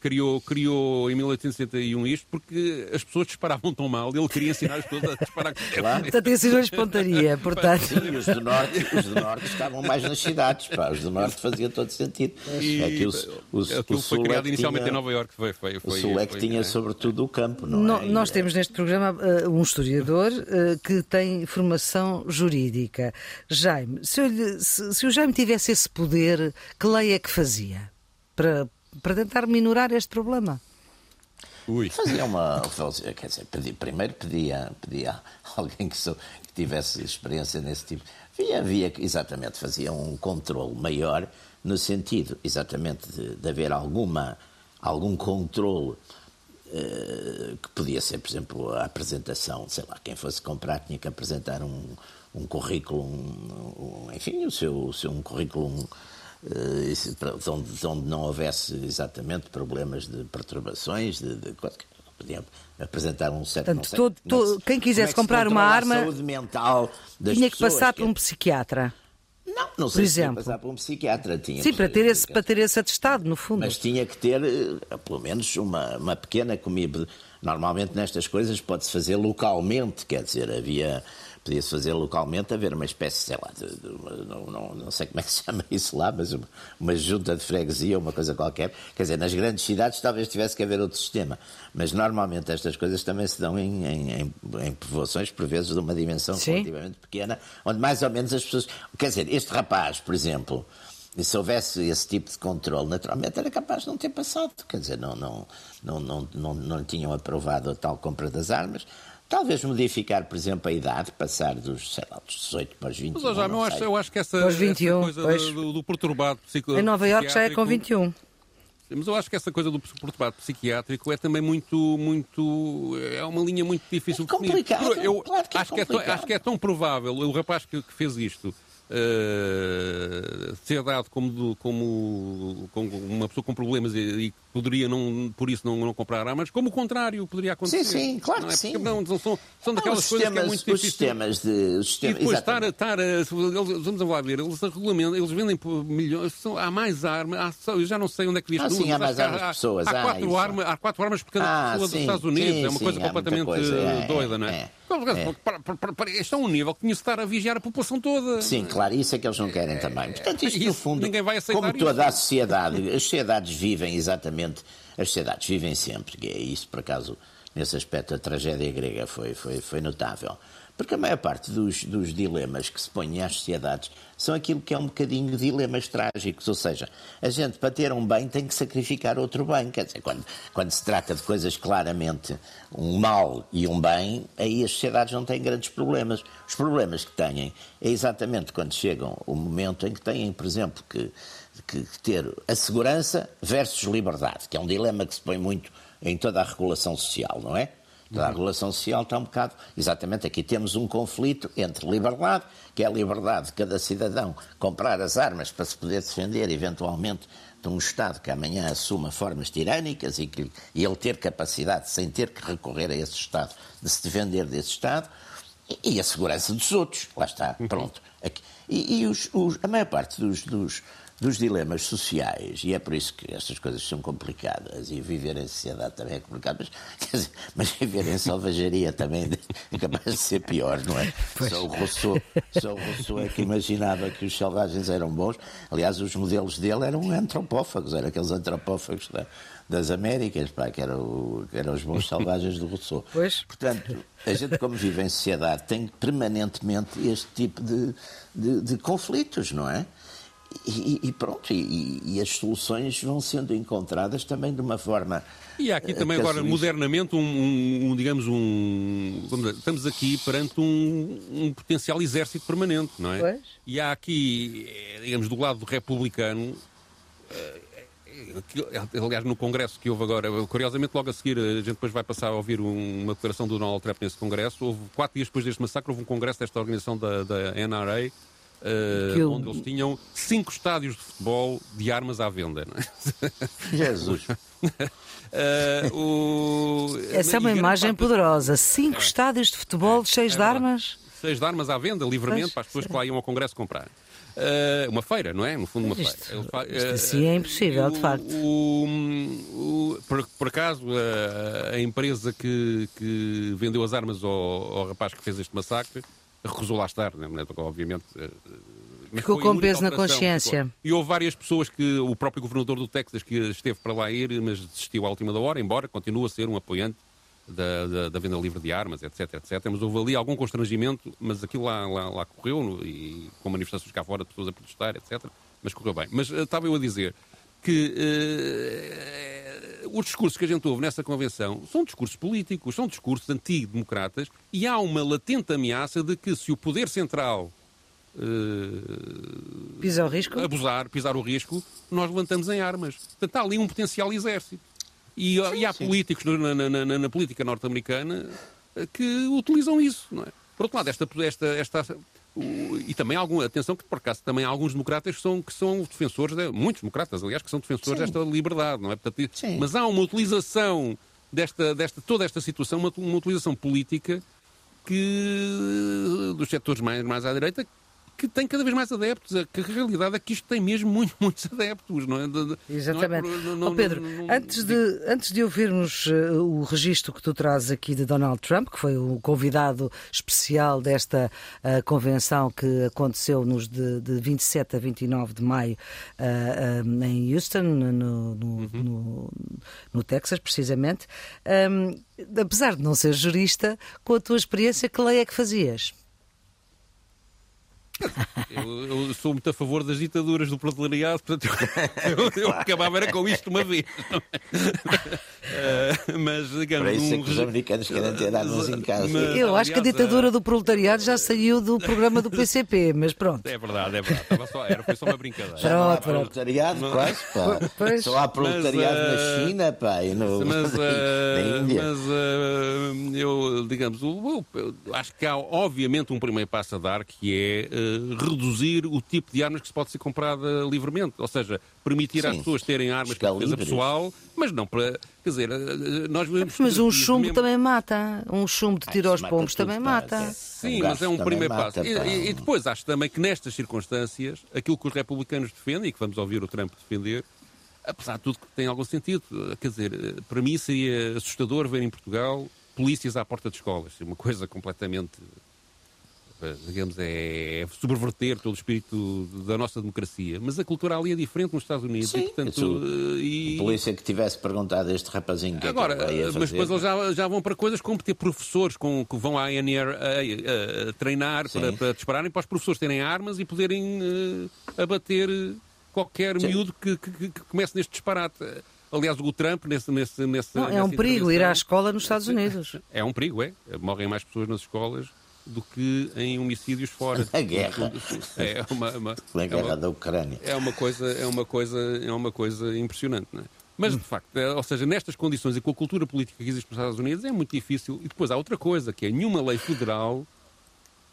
Speaker 3: criou, criou em 1871 isto porque as pessoas disparavam tão mal, ele queria ensinar as pessoas a disparar.
Speaker 1: Claro. Portanto, ensinou de pontaria, portanto.
Speaker 2: Sim, os do norte, os do norte estavam mais nas cidades, pá. os do norte faziam todo sentido.
Speaker 3: E, é que o, o, o foi criado é inicialmente tinha, em Nova Iorque. Foi, foi,
Speaker 2: foi, o sul é que tinha sobretudo o campo, não
Speaker 1: no, é? Nós temos neste programa uh, um historiador uh, que tem formação jurídica. Jaime, se, lhe, se, se o Jaime tivesse esse poder, que lei é que fazia para, para tentar minorar este problema?
Speaker 2: Ui. Fazia uma. Quer dizer, pedia, primeiro pedia, pedia alguém que, sou, que, tivesse experiência nesse tipo. Havia, havia, exatamente, fazia um controle maior no sentido, exatamente, de, de haver alguma, algum controle uh, que podia ser, por exemplo, a apresentação, sei lá, quem fosse comprar tinha que apresentar um, um currículo, um, um, enfim, o seu, o seu um currículo uh, onde, onde, não houvesse exatamente problemas de perturbações, de, de podiam apresentar um certo.
Speaker 1: Portanto, todo, todo, quem quisesse é comprar uma arma tinha que passar por um psiquiatra.
Speaker 2: Não, não sei por se exemplo. passar por um psiquiatra. Tinha
Speaker 1: Sim, para ter, esse, para ter esse atestado, no fundo.
Speaker 2: Mas tinha que ter, eh, pelo menos, uma, uma pequena comida. Normalmente nestas coisas pode-se fazer localmente, quer dizer, havia podia-se fazer localmente, haver uma espécie, sei lá, de, de, não, não, não, sei como é que se chama isso lá, mas uma, uma, junta de freguesia, uma coisa qualquer. Quer dizer, nas grandes cidades talvez tivesse que haver outro sistema, mas normalmente estas coisas também se dão em, em, em, em povoações, por vezes, de uma dimensão Sim. relativamente pequena, onde mais ou menos as pessoas. Quer dizer, este rapaz, por exemplo. E se houvesse esse tipo de controle, naturalmente era capaz de não ter passado. Quer dizer, não, não, não, não, não, não tinham aprovado a tal compra das armas. Talvez modificar, por exemplo, a idade, passar dos, sei lá, dos 18 para os 21.
Speaker 3: Mas, já, eu, acho, eu acho que essa,
Speaker 1: 21,
Speaker 3: essa coisa do, do, perturbado psicológico.
Speaker 1: Em Nova Iorque já é com 21.
Speaker 3: Mas eu acho que essa coisa do perturbado psiquiátrico é também muito, muito. É uma linha muito difícil
Speaker 2: é complicado,
Speaker 3: de Eu claro que é acho, que é tão, acho que é tão provável o rapaz que, que fez isto uh, ser dado como, como, como, uma pessoa com problemas e, e poderia não, por isso não, não comprar armas, como o contrário poderia acontecer.
Speaker 2: Sim, sim, claro é? que sim.
Speaker 3: Não, são, são daquelas coisas sistemas, que é muito difícil. Os
Speaker 2: sistemas de... Os sistemas,
Speaker 3: e depois estar, estar, eles, vamos lá ver, eles regulamentam, eles vendem por milhões, são, há mais armas, há, eu já não sei onde é que diz
Speaker 2: ah, sim, há mais armas há, pessoas.
Speaker 3: Há, há, quatro
Speaker 2: ah,
Speaker 3: armas, há quatro armas por cada ah, pessoa sim, dos Estados Unidos, sim, é uma coisa completamente coisa. É, doida, é, não é? é. É. Isto é um nível que tinha-se estar a vigiar a população toda.
Speaker 2: Sim, claro, isso é que eles não querem é, também. Portanto, isto,
Speaker 3: isso,
Speaker 2: no fundo,
Speaker 3: ninguém vai aceitar
Speaker 2: como toda a sociedade, as sociedades vivem exatamente, as sociedades vivem sempre, que é isso, por acaso, nesse aspecto, a tragédia grega foi, foi, foi notável. Porque a maior parte dos, dos, dilemas que se põem às sociedades são aquilo que é um bocadinho dilemas trágicos. Ou seja, a gente, para ter um bem, tem que sacrificar outro bem. Quer dizer, quando, quando se trata de coisas claramente um mal e um bem, aí as sociedades não têm grandes problemas. Os problemas que têm é exatamente quando chegam o momento em que têm, por exemplo, que, que, que ter a segurança versus liberdade, que é um dilema que se põe muito em toda a regulação social, não é? Toda a regulação social está um bocado. Exatamente, aqui temos um conflito entre liberdade, que é a liberdade de cada cidadão comprar as armas para se poder defender, eventualmente, de um Estado que amanhã assuma formas tirânicas e, que, e ele ter capacidade, sem ter que recorrer a esse Estado, de se defender desse Estado, e, e a segurança dos outros. Lá está, pronto. Aqui. E, e os, os, a maior parte dos, dos dos dilemas sociais, e é por isso que estas coisas são complicadas, e viver em sociedade também é complicado, mas, dizer, mas viver em selvageria também é capaz de ser pior, não é? Só o, Rousseau, só o Rousseau é que imaginava que os selvagens eram bons. Aliás, os modelos dele eram antropófagos, eram aqueles antropófagos da, das Américas, pá, que, eram, que eram os bons selvagens do Rousseau.
Speaker 1: Pois.
Speaker 2: Portanto, a gente, como vive em sociedade, tem permanentemente este tipo de, de, de conflitos, não é? E, e, pronto, e, e, as soluções vão sendo encontradas também de uma forma.
Speaker 3: E há aqui também casuística. agora, modernamente, um, um, um digamos, um. Dizer, estamos aqui perante um, um, potencial exército permanente, não é?
Speaker 1: Pois.
Speaker 3: E há aqui, eh, digamos, do lado do republicano. Eh, aliás, no congresso que houve agora, curiosamente, logo a seguir, a gente depois vai passar a ouvir uma declaração do Donald Trump nesse congresso. Houve quatro dias depois deste massacre, houve um congresso desta organização da, da NRA Uh, onde eles tinham cinco estádios de futebol de armas à venda. É?
Speaker 2: Jesus!
Speaker 1: uh, o... Essa é uma imagem poderosa. Cinco é. estádios de futebol é, cheios de armas?
Speaker 3: Cheios de armas à venda, livremente, pois, para as pessoas que lá iam ao Congresso comprar. Uh, uma feira, não é? No fundo, uma
Speaker 1: isto,
Speaker 3: feira.
Speaker 1: Isto assim é impossível, de facto.
Speaker 3: O, o, por, por, acaso, a, a empresa que, que, vendeu as armas ao, ao, rapaz que fez este massacre recusou lá estar, né? obviamente.
Speaker 1: Ficou com peso na consciência. Ficou.
Speaker 3: E houve várias pessoas que, o próprio governador do Texas, que esteve para lá ir, mas desistiu à última da hora, embora continue a ser um apoiante da, da, da, venda livre de armas, etc, etc. Mas houve ali algum constrangimento, mas aquilo lá, lá, lá correu, e com manifestações cá fora, pessoas a protestar, etc. Mas correu bem. Mas uh, estava eu a dizer que uh, os discursos que a gente ouve nessa convenção são discursos políticos, são discursos antidemocratas, e há uma latente ameaça de que se o poder central
Speaker 1: Uh, pisar o risco?
Speaker 3: Abusar, pisar o risco, nós levantamos em armas. Portanto, há ali um potencial exército. E, sim, e há sim. políticos na, na, na, na política norte-americana eh, que utilizam isso, não é? Por outro lado, esta, esta, esta e também algum, atenção que por acaso também há alguns democratas que são, que são defensores, de, muitos democratas, aliás, que são defensores Sim. desta liberdade, não é? Portanto, mas há uma utilização desta, desta, toda esta situação, uma, uma utilização política que dos setores mais, mais à direita que tem cada vez mais adeptos. A, que a realidade é que isto tem mesmo muito, muitos adeptos, não é? De,
Speaker 1: Exatamente. Não é, não, oh, Pedro, não, antes, de, antes de ouvirmos uh, o registro que tu trazes aqui de Donald Trump, que foi o convidado especial desta uh, convenção que aconteceu nos de, de 27 a 29 de maio uh, em Houston, no, no, uhum. no, no, Texas, precisamente. Um, apesar de não ser jurista, com a tua experiência, que lei é que fazias?
Speaker 3: Eu, eu, sou muito a favor das ditaduras do proletariado, portanto eu, eu, eu acabava era com isto uma vez. uh, mas, digamos.
Speaker 2: Para isso é que os americanos querem ter armas em casa.
Speaker 1: Mas, eu acho que a ditadura do proletariado já saiu do programa do PCP, mas pronto.
Speaker 3: É verdade, é verdade. Só, era, foi só uma brincadeira.
Speaker 2: Já não há proletariado, quase, pá. Pois. Só há proletariado mas, na China, pá, e no,
Speaker 3: mas, na Índia. Mas uh, eu, digamos, eu, eu, acho que há obviamente um primeiro passo a dar que é reduzir o tipo de armas que se pode ser comprada livremente. Ou seja, permitir Sim. às pessoas terem armas para defesa pessoal, mas não para. Quer dizer, eh, nós vemos.
Speaker 1: Mas um chumbo mesmo... também mata. Um chumbo de tiro aos pombos também mata.
Speaker 3: Sim, mas é um primeiro passo. E, e, depois acho também que nestas circunstâncias, aquilo que os republicanos defendem, e que vamos ouvir o Trump defender, apesar de tudo que tem algum sentido, quer dizer, eh, para mim seria assustador ver em Portugal polícias à porta de escolas. Uma coisa completamente digamos, é, é subverter todo o espírito da nossa democracia. Mas a cultura ali é diferente nos Estados Unidos.
Speaker 2: Sim,
Speaker 3: e, portanto,
Speaker 2: e... A polícia que tivesse perguntado a este rapazinho que
Speaker 3: Agora,
Speaker 2: é que
Speaker 3: mas depois eles já, já vão para coisas como ter professores com, que vão à ANR a, a, a treinar para, para, dispararem, para os professores terem armas e poderem uh, abater qualquer Sim. miúdo que, que, que comece neste disparate. Aliás, o Trump, nesse. nesse, nesse
Speaker 1: não, é um perigo ir à escola nos Estados Unidos.
Speaker 3: É um perigo, é. Morrem mais pessoas nas escolas do que em homicídios fora.
Speaker 2: A guerra.
Speaker 3: É uma, uma,
Speaker 2: a guerra é uma, da Ucrânia.
Speaker 3: É uma coisa, é uma coisa, é uma coisa impressionante, não é? Mas, de facto, é, ou seja, nestas condições e com a cultura política que existe nos Estados Unidos, é muito difícil. E depois há outra coisa, que é nenhuma lei federal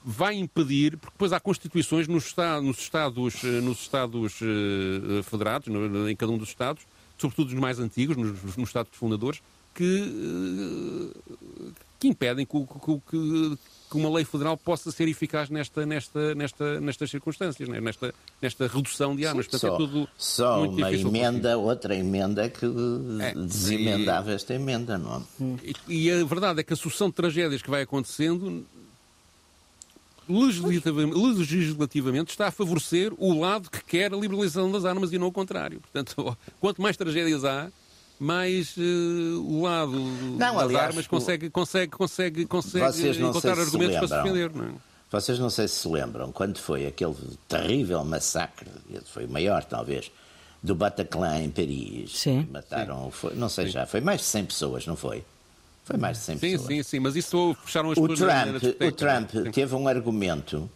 Speaker 3: vai impedir, porque depois há constituições nos Estados, nos Estados, eh, nos estados uh, federados, em cada um dos Estados, sobretudo os mais antigos, nos, nos Estados fundadores, que, uh, que impedem que, que, que que uma lei federal possa ser eficaz nesta, nesta, nesta, nestas circunstâncias, né? nesta, nesta redução de armas.
Speaker 2: Sim, Portanto, só, é tudo só uma emenda, outra emenda que é, desemendava e, esta emenda, não
Speaker 3: é? E, e a verdade é que a sucessão de tragédias que vai acontecendo legislativamente, legislativamente, está a favorecer o lado que quer a liberalização das armas e não o contrário. Portanto, quanto mais tragédias há, mais uh, o lado não, das aliás, armas consegue, consegue, consegue, consegue encontrar argumentos para se defender. Não é?
Speaker 2: Vocês não sei se se lembram quando foi aquele terrível massacre, foi o maior talvez, do Bataclan em Paris.
Speaker 1: Sim.
Speaker 2: Mataram, foi, não sei sim. já, foi mais de 100 pessoas, não foi? Foi mais de 100
Speaker 3: sim,
Speaker 2: pessoas.
Speaker 3: Sim, sim, sim, mas isso fecharam as
Speaker 2: o Trump, O Trump teve um argumento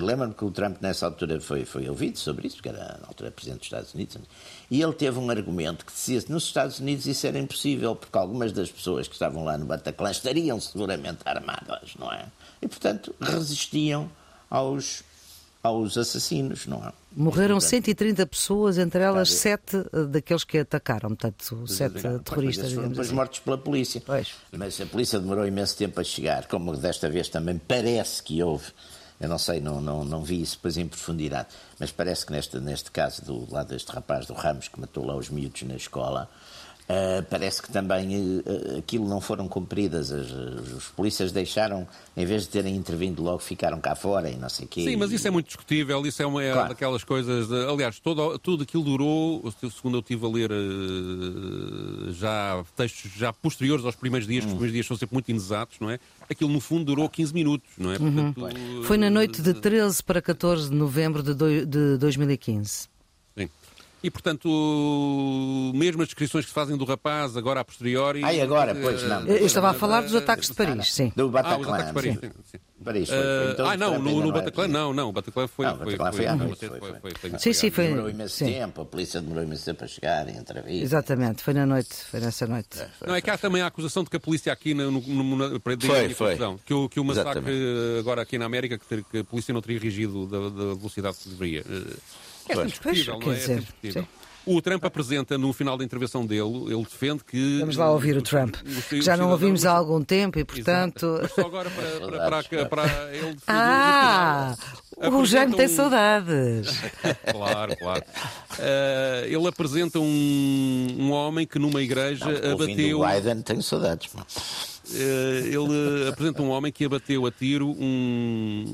Speaker 2: Lembro-me que o Trump nessa altura foi, foi ouvido sobre isso, porque era na altura presidente dos Estados Unidos, e ele teve um argumento que dizia que nos Estados Unidos isso era impossível, porque algumas das pessoas que estavam lá no Bataclan estariam seguramente armadas, não é? E, portanto, resistiam aos, aos assassinos, não é?
Speaker 1: Morreram portanto, 130 pessoas, entre elas sete eh, daqueles que atacaram, portanto, sete terroristas.
Speaker 2: Foram depois assim. mortos pela polícia.
Speaker 1: Pois.
Speaker 2: Mas a polícia demorou imenso tempo a chegar, como desta vez também parece que houve Eu não sei, não, não, não vi isso depois em profundidade, mas parece que neste, neste caso do lado deste rapaz do Ramos que matou lá os miúdos na escola, Uh, parece que também uh, aquilo não foram cumpridas. As, os polícias deixaram, em vez de terem intervindo logo, ficaram cá fora e não sei o quê.
Speaker 3: Sim, mas isso é muito discutível. Isso é uma é claro. daquelas coisas. De, aliás, todo, tudo aquilo durou, segundo eu estive a ler uh, já textos já posteriores aos primeiros dias, hum. os primeiros dias são sempre muito inexatos, não é? Aquilo no fundo durou 15 minutos, não é?
Speaker 1: Uhum. Portanto, Foi na noite de 13 para 14 de novembro de, do, de 2015.
Speaker 3: E, portanto, mesmo as descrições que se fazem do rapaz, agora a posteriori.
Speaker 2: Ai, agora, pois não.
Speaker 1: Eu estava a falar dos ataques de Paris, sim.
Speaker 2: Do Bataclan. Ah, os
Speaker 3: ataques de Paris, sim. sim. Paris foi, foi então, ah, não, no, no Bataclan, não, não, o Bataclan foi. Não, o Bataclan foi, à noite. Foi, foi,
Speaker 1: foi, sim, sim, foi.
Speaker 2: Demorou imenso sim. tempo, a polícia demorou imenso tempo a chegar e entrevista.
Speaker 1: Exatamente, foi na noite, foi nessa noite. É,
Speaker 3: não, é que há também a acusação de que a polícia aqui, no, no, no, para foi, foi. que, o, que o massacre Exatamente. agora aqui na América, que, que, a polícia não teria regido da, da velocidade que deveria. É não é? É discutível. O Trump apresenta, no final da intervenção dele, ele defende que.
Speaker 1: Vamos lá ouvir o Trump. que já não ouvimos há algum tempo e, portanto.
Speaker 3: Mas só agora para, para, para, para ele
Speaker 1: Ah! O Jaime tem saudades.
Speaker 3: claro, claro. Uh, ele apresenta um, um homem que numa igreja não, abateu.
Speaker 2: O Biden tem saudades.
Speaker 3: Uh, ele apresenta um homem que abateu a tiro um,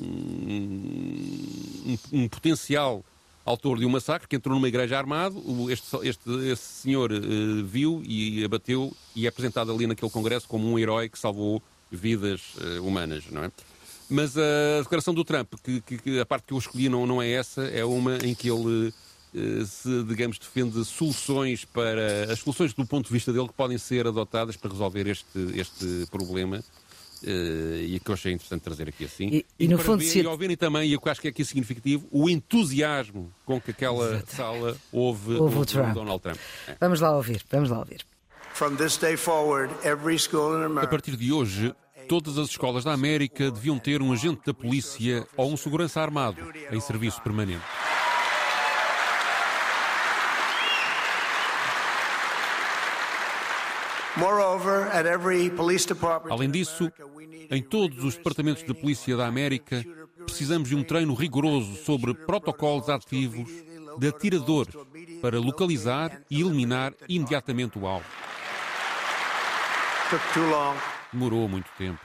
Speaker 3: um, um potencial autor de um massacre, que entrou numa igreja armado, este, este, senhor uh, viu e abateu e é apresentado ali naquele congresso como um herói que salvou vidas uh, humanas, não é? Mas a declaração do Trump, que, que, a parte que eu escolhi não, não é essa, é uma em que ele uh, se, digamos, defende soluções para... as soluções do ponto de vista dele que podem ser adotadas para resolver este, este problema e que eu achei interessante trazer aqui assim.
Speaker 1: E, e, e no fundo,
Speaker 3: ver, se... e ouvirem também, e eu acho que é aqui significativo, o entusiasmo com que aquela Exato. sala houve,
Speaker 1: houve o,
Speaker 3: Trump. Donald Trump.
Speaker 1: É. Vamos lá ouvir, vamos lá ouvir.
Speaker 3: Forward, a partir de hoje, todas as escolas da América deviam ter um agente da polícia ou um segurança armado em serviço permanente. Além disso, em todos os departamentos de polícia da América, precisamos de um treino rigoroso sobre protocolos ativos de atiradores para localizar e eliminar imediatamente o alvo. Demorou muito tempo.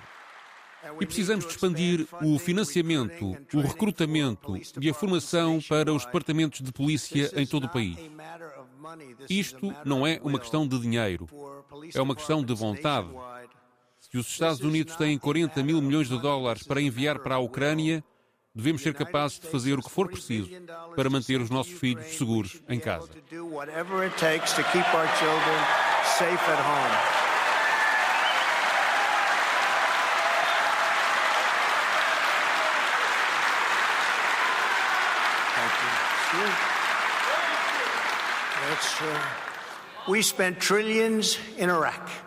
Speaker 3: E precisamos de expandir o financiamento, o recrutamento e a formação para os departamentos de polícia em todo o país. Isto não é uma questão de dinheiro, é uma questão de vontade. Se os Estados Unidos têm 40 mil milhões de dólares para enviar para a Ucrânia, devemos ser capazes de fazer o que for preciso para manter os nossos filhos seguros em casa.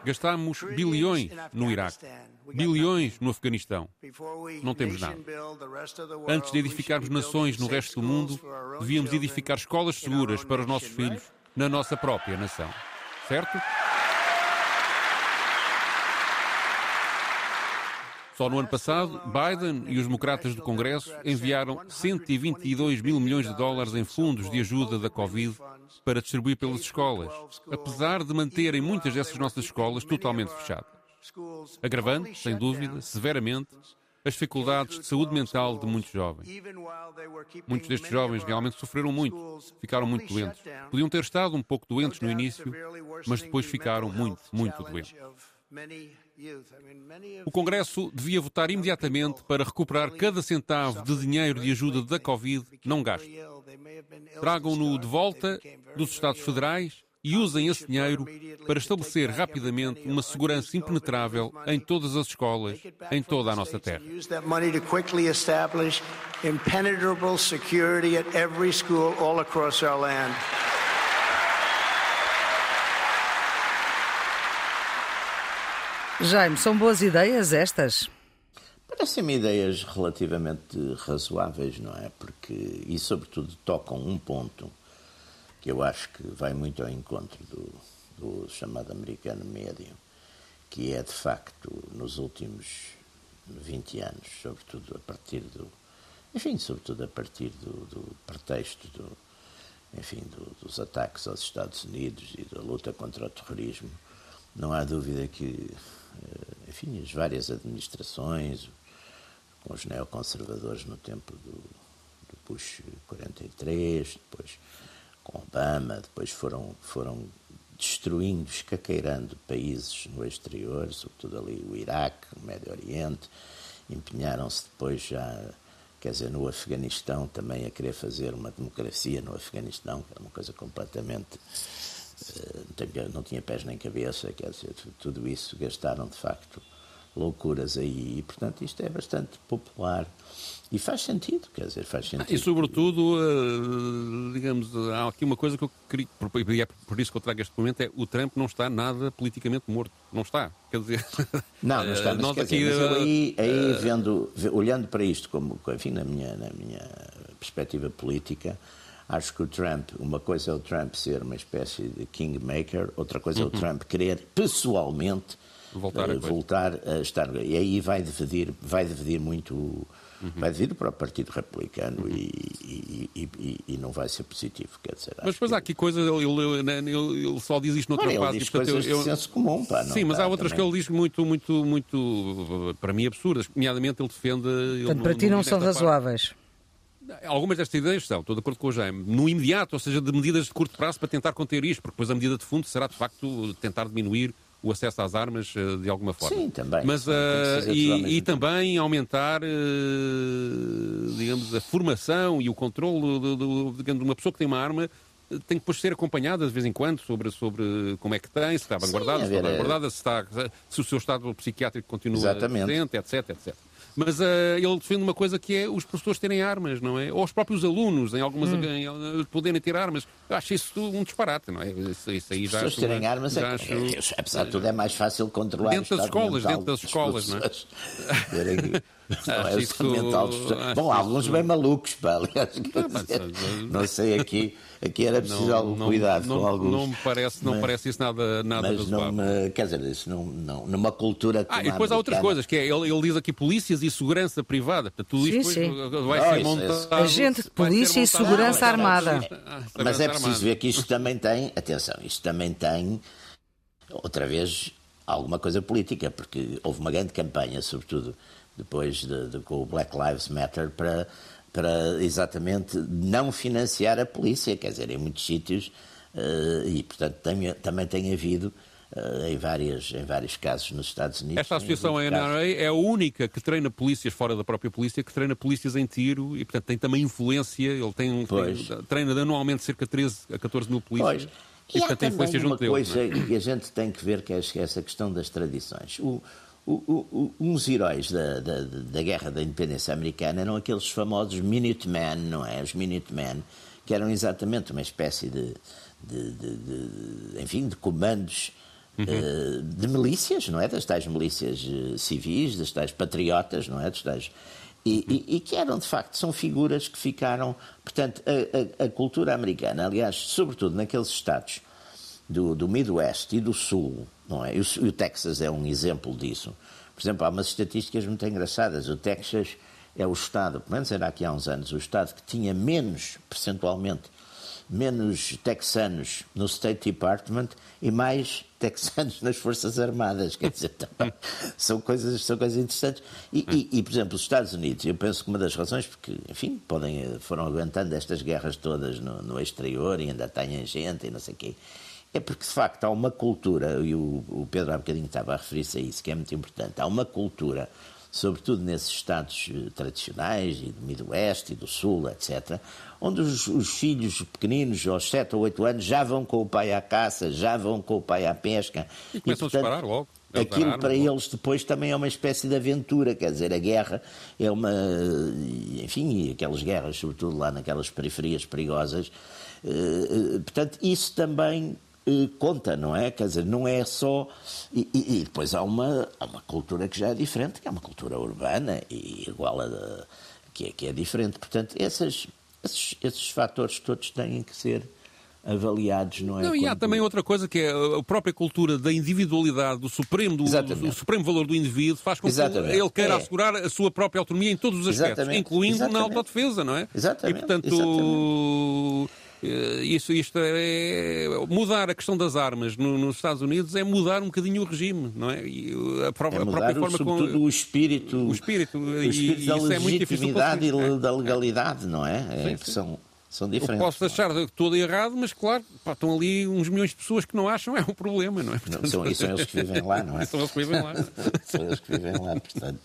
Speaker 3: Gastamos bilhões no Iraque, bilhões no Afeganistão. Não temos nada. Antes de edificarmos nações no resto do mundo, devíamos edificar escolas seguras para os nossos filhos na nossa própria nação. Certo? Só no ano passado, Biden e os democratas do Congresso enviaram 122 mil milhões de dólares em fundos de ajuda da Covid para distribuir pelas escolas, apesar de manterem muitas dessas nossas escolas totalmente fechadas. Agravando, sem dúvida, severamente, as dificuldades de saúde mental de muitos jovens. Muitos destes jovens realmente sofreram muito, ficaram muito doentes. Podiam ter estado um pouco doentes no início, mas depois ficaram muito, muito doentes. O Congresso devia votar imediatamente para recuperar cada centavo de dinheiro de ajuda da Covid não gasto. Tragam-no de volta dos Estados Federais e usem esse dinheiro para estabelecer rapidamente uma segurança impenetrável em todas as escolas, em toda a nossa terra.
Speaker 1: Jaime, são boas ideias estas?
Speaker 2: Parecem-me ideias relativamente razoáveis, não é? Porque, e sobretudo, tocam um ponto que eu acho que vai muito ao encontro do, do chamado americano médio, que é, de facto, nos últimos 20 anos, sobretudo a partir do, enfim, sobretudo a partir do, do pretexto do, enfim, do, dos ataques aos Estados Unidos e da luta contra o terrorismo, não há dúvida que, enfim, as várias administrações, com os neoconservadores no tempo do, do Bush 43, depois com Obama, depois foram, foram destruindo, escaqueirando países no exterior, sobretudo ali o Iraque, o Médio Oriente, empenharam-se depois já, quer dizer, no Afeganistão também a querer fazer uma democracia no Afeganistão, que era uma coisa completamente. Eh, não tinha pés nem cabeça, quer dizer, tudo isso gastaram de facto loucuras aí. E, portanto, isto é bastante popular. E faz sentido, quer dizer, faz sentido.
Speaker 3: Ah, e, sobretudo, uh, digamos, há aqui uma coisa que eu queria, e é por isso que eu trago este momento, é o Trump não está nada politicamente morto. Não está. Quer dizer...
Speaker 2: Não, não está, mas, quer aqui, dizer, mas aí, aí uh, vendo, olhando para isto, como, enfim, na minha, na minha perspectiva política, acho que o Trump, uma coisa é o Trump ser uma espécie de kingmaker, outra coisa é o uhum. Trump querer pessoalmente voltar, a, uh, voltar a estar. E aí vai dividir, vai dividir muito. Uhum. Vai dividir para o Partido Republicano uhum. e, e, e, e, não vai ser positivo, quer dizer.
Speaker 3: Mas depois há aqui coisas, ele, ele, ele, só diz isto noutra
Speaker 2: parte. Ele diz coisas eu, de senso comum, pá,
Speaker 3: Sim, mas há outras também. que ele diz muito, muito, muito, para mim, absurdas. Nomeadamente, ele defende... Ele
Speaker 1: Portanto, para ti não são razoáveis.
Speaker 3: Parte. Algumas destas ideias são, estou de acordo com o Jaime, no imediato, ou seja, de medidas de curto prazo para tentar conter isto, porque depois a medida de fundo será, de facto, tentar diminuir o acesso às armas eh, de alguma forma.
Speaker 2: Sim, também.
Speaker 3: Mas, uh, e, e também aumentar, uh, digamos, a formação e o controle de, de, de uma pessoa que tem uma arma tem que depois ser acompanhada de vez em quando sobre, sobre como é que tem, se está vanguardada, se está vanguardada, se, está, se o seu estado psiquiátrico continua Exatamente. presente, etc, etc. Mas uh, ele defende uma coisa que é os professores terem armas, não é? Ou os próprios alunos, em algumas, hum. em, em, poderem ter armas. Eu acho isso um disparate, não é? Isso, isso aí já
Speaker 2: Os professores terem armas, é, acho, é, apesar de tudo, é mais fácil controlar
Speaker 3: Dentro das escolas, dentro das escolas, não é?
Speaker 2: Não, é isso, mental Bom, alguns bem malucos, pá, aliás, não sei aqui aqui era preciso não, algum
Speaker 3: não,
Speaker 2: cuidado
Speaker 3: não,
Speaker 2: com alguns.
Speaker 3: Não me parece, não mas, parece isso nada, nada
Speaker 2: mas não me, Quer dizer, isso não, não, numa cultura
Speaker 3: Ah, e depois há outras coisas, que é, ele, ele diz aqui polícias e segurança privada. Tudo
Speaker 1: sim,
Speaker 3: isto
Speaker 1: sim.
Speaker 3: vai ser montado...
Speaker 1: Agente de polícia e segurança
Speaker 2: ah,
Speaker 1: armada.
Speaker 2: Mas é preciso ver que isto também tem, atenção, isto também tem, outra vez, alguma coisa política, porque houve uma grande campanha, sobretudo depois de, de, com o Black Lives Matter, para para exatamente não financiar a polícia, quer dizer, em muitos sítios, uh, e portanto tem, também tem havido uh, em, várias, em vários casos nos Estados Unidos.
Speaker 3: Esta associação, a NRA, é a única que treina polícias fora da própria polícia, que treina polícias em tiro e, portanto, tem também influência. Ele tem, tem treina anualmente cerca de 13 a 14 mil polícias. Pois.
Speaker 2: E, e portanto, tem influência junto uma coisa deles, é? que a gente tem que ver, que é essa questão das tradições. O, o, o, uns heróis da, da, da, Guerra da Independência Americana eram aqueles famosos Minutemen, não é? Os Minutemen, que eram exatamente uma espécie de, de, de, de enfim, de comandos uhum. uh, de milícias, não é? Das tais milícias uh, civis, das tais patriotas, não é? Das tais... E, e, e, que eram, de facto, são figuras que ficaram... Portanto, a, a, a cultura americana, aliás, sobretudo naqueles estados do, do Midwest e do Sul, não é? E o, o Texas é um exemplo disso. Por exemplo, há umas estatísticas muito engraçadas. O Texas é o Estado, pelo menos era aqui há uns anos, o Estado que tinha menos, percentualmente, menos texanos no State Department e mais texanos nas Forças Armadas. Quer dizer, são, coisas, são coisas interessantes. E, e, e, por exemplo, os Estados Unidos, eu penso que uma das razões, porque, enfim, podem, foram aguentando estas guerras todas no, no exterior e ainda têm gente e não sei o quê é porque, de facto, há uma cultura, e o, o Pedro há bocadinho estava a referir-se a isso, que é muito importante, há uma cultura, sobretudo nesses estados eh, tradicionais, e do Midwest e do Sul, etc., onde os, os, filhos pequeninos, aos 7 ou 8 anos, já vão com o pai à caça, já vão com o pai à pesca.
Speaker 3: E começam e, portanto, a disparar logo.
Speaker 2: Aquilo para eles depois também é uma espécie de aventura, quer dizer, a guerra é uma. Enfim, aquelas guerras, sobretudo lá naquelas periferias perigosas. Eh, eh, portanto, isso também conta, não é? Quer dizer, não é só. E, e, e, depois há uma, há uma cultura que já é diferente, que é uma cultura urbana e igual a. que, é, que é diferente. Portanto, essas, esses, esses fatores todos têm que ser avaliados, não é?
Speaker 3: Não, e há também outra coisa que é a própria cultura da individualidade, do supremo, do, do supremo valor do indivíduo, faz com
Speaker 2: Exatamente.
Speaker 3: que ele queira
Speaker 2: É.
Speaker 3: assegurar a sua própria autonomia em todos os aspectos,
Speaker 2: Exatamente.
Speaker 3: incluindo na
Speaker 2: Exatamente.
Speaker 3: autodefesa, não é?
Speaker 2: Exatamente.
Speaker 3: E, portanto, isso, isto é mudar a questão das armas no- nos Estados Unidos é mudar um bocadinho o regime, não é? E a, pró-
Speaker 2: É
Speaker 3: a
Speaker 2: mudar,
Speaker 3: própria
Speaker 2: o,
Speaker 3: forma
Speaker 2: sobretudo,
Speaker 3: como
Speaker 2: o espírito,
Speaker 3: o espírito,
Speaker 2: o espírito
Speaker 3: e
Speaker 2: da
Speaker 3: isso é muito difícil de
Speaker 2: legitimidade e da legalidade, não é? É,
Speaker 3: Sim, sim.
Speaker 2: São, são
Speaker 3: Eu
Speaker 2: diferentes.
Speaker 3: posso achar todo errado, mas claro, pá, estão ali uns milhões de pessoas que não acham, é um problema, não é?
Speaker 2: Não, são, e são eles que vivem lá, não é?
Speaker 3: São eles que vivem lá.
Speaker 2: são eles que vivem lá, portanto.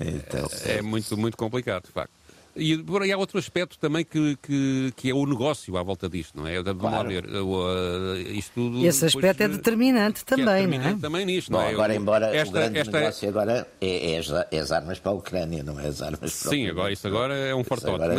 Speaker 2: Então,
Speaker 3: É muito, muito complicado, de facto. E, e há outro aspecto também que, que, que é o negócio à volta disto, não é? Vamos
Speaker 2: Claro.
Speaker 3: ver. o, uh, isto tudo,
Speaker 1: E esse aspecto é
Speaker 3: depois, uh,
Speaker 1: determinante
Speaker 3: que é
Speaker 1: também, não
Speaker 3: determinante
Speaker 1: é?
Speaker 3: também nisto,
Speaker 2: Bom,
Speaker 3: não é?
Speaker 2: agora,
Speaker 3: O-
Speaker 2: embora o
Speaker 3: esta,
Speaker 2: grande
Speaker 3: esta,
Speaker 2: negócio agora é, é as, é as armas para a Ucrânia, não é as armas para
Speaker 3: Sim, agora, isso agora é um fartote.
Speaker 2: agora-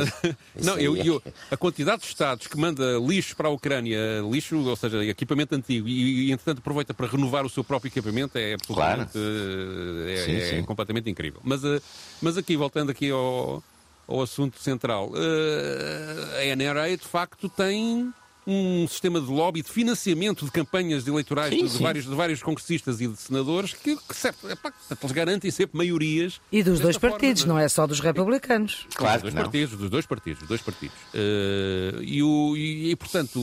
Speaker 3: Mas- não, eu,
Speaker 2: é-
Speaker 3: eu- a quantidade de Estados que manda lixo para a Ucrânia, lixo, ou seja, equipamento antigo, e, e entretanto aproveita para renovar o seu próprio equipamento, é absolutamente eh, é,
Speaker 2: Sim,
Speaker 3: é
Speaker 2: sim.
Speaker 3: completamente incrível. Mas, eh, mas aqui, voltando aqui ao, ao assunto central, eh, a NRA de facto tem um sistema de lobby, de financiamento de campanhas eleitorais
Speaker 2: Sim,
Speaker 3: de,
Speaker 2: sim.
Speaker 3: vários, de vários congressistas e de senadores que, que certo, epá, portanto, eles garantem sempre maiorias.
Speaker 1: E dos dois
Speaker 3: forma,
Speaker 1: partidos, não é só dos republicanos.
Speaker 2: Claro
Speaker 3: dos
Speaker 2: que
Speaker 3: dois
Speaker 2: não.
Speaker 3: partidos, dos dois partidos, dos dois partidos. Eh, e, o, e, e, portanto,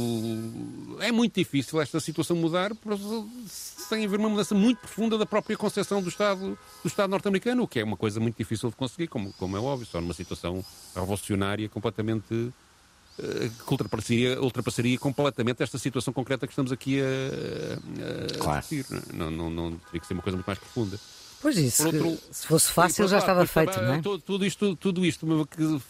Speaker 3: é muito difícil esta situação mudar por- sem haver uma mudança muito profunda da própria concepção do Estado, do Estado norte-americano, o que é uma coisa muito difícil de conseguir, como, como é óbvio, só numa situação revolucionária completamente que ultrapassaria, ultrapassaria completamente esta situação concreta que estamos aqui a, a,
Speaker 2: Claro.
Speaker 3: discutir. Não, não, não teria que ser uma coisa muito mais profunda.
Speaker 1: Pois isso,
Speaker 3: outro-
Speaker 1: se fosse fácil já estava feito,
Speaker 3: depois,
Speaker 1: não é?
Speaker 3: Tudo, tudo isto, tudo isto que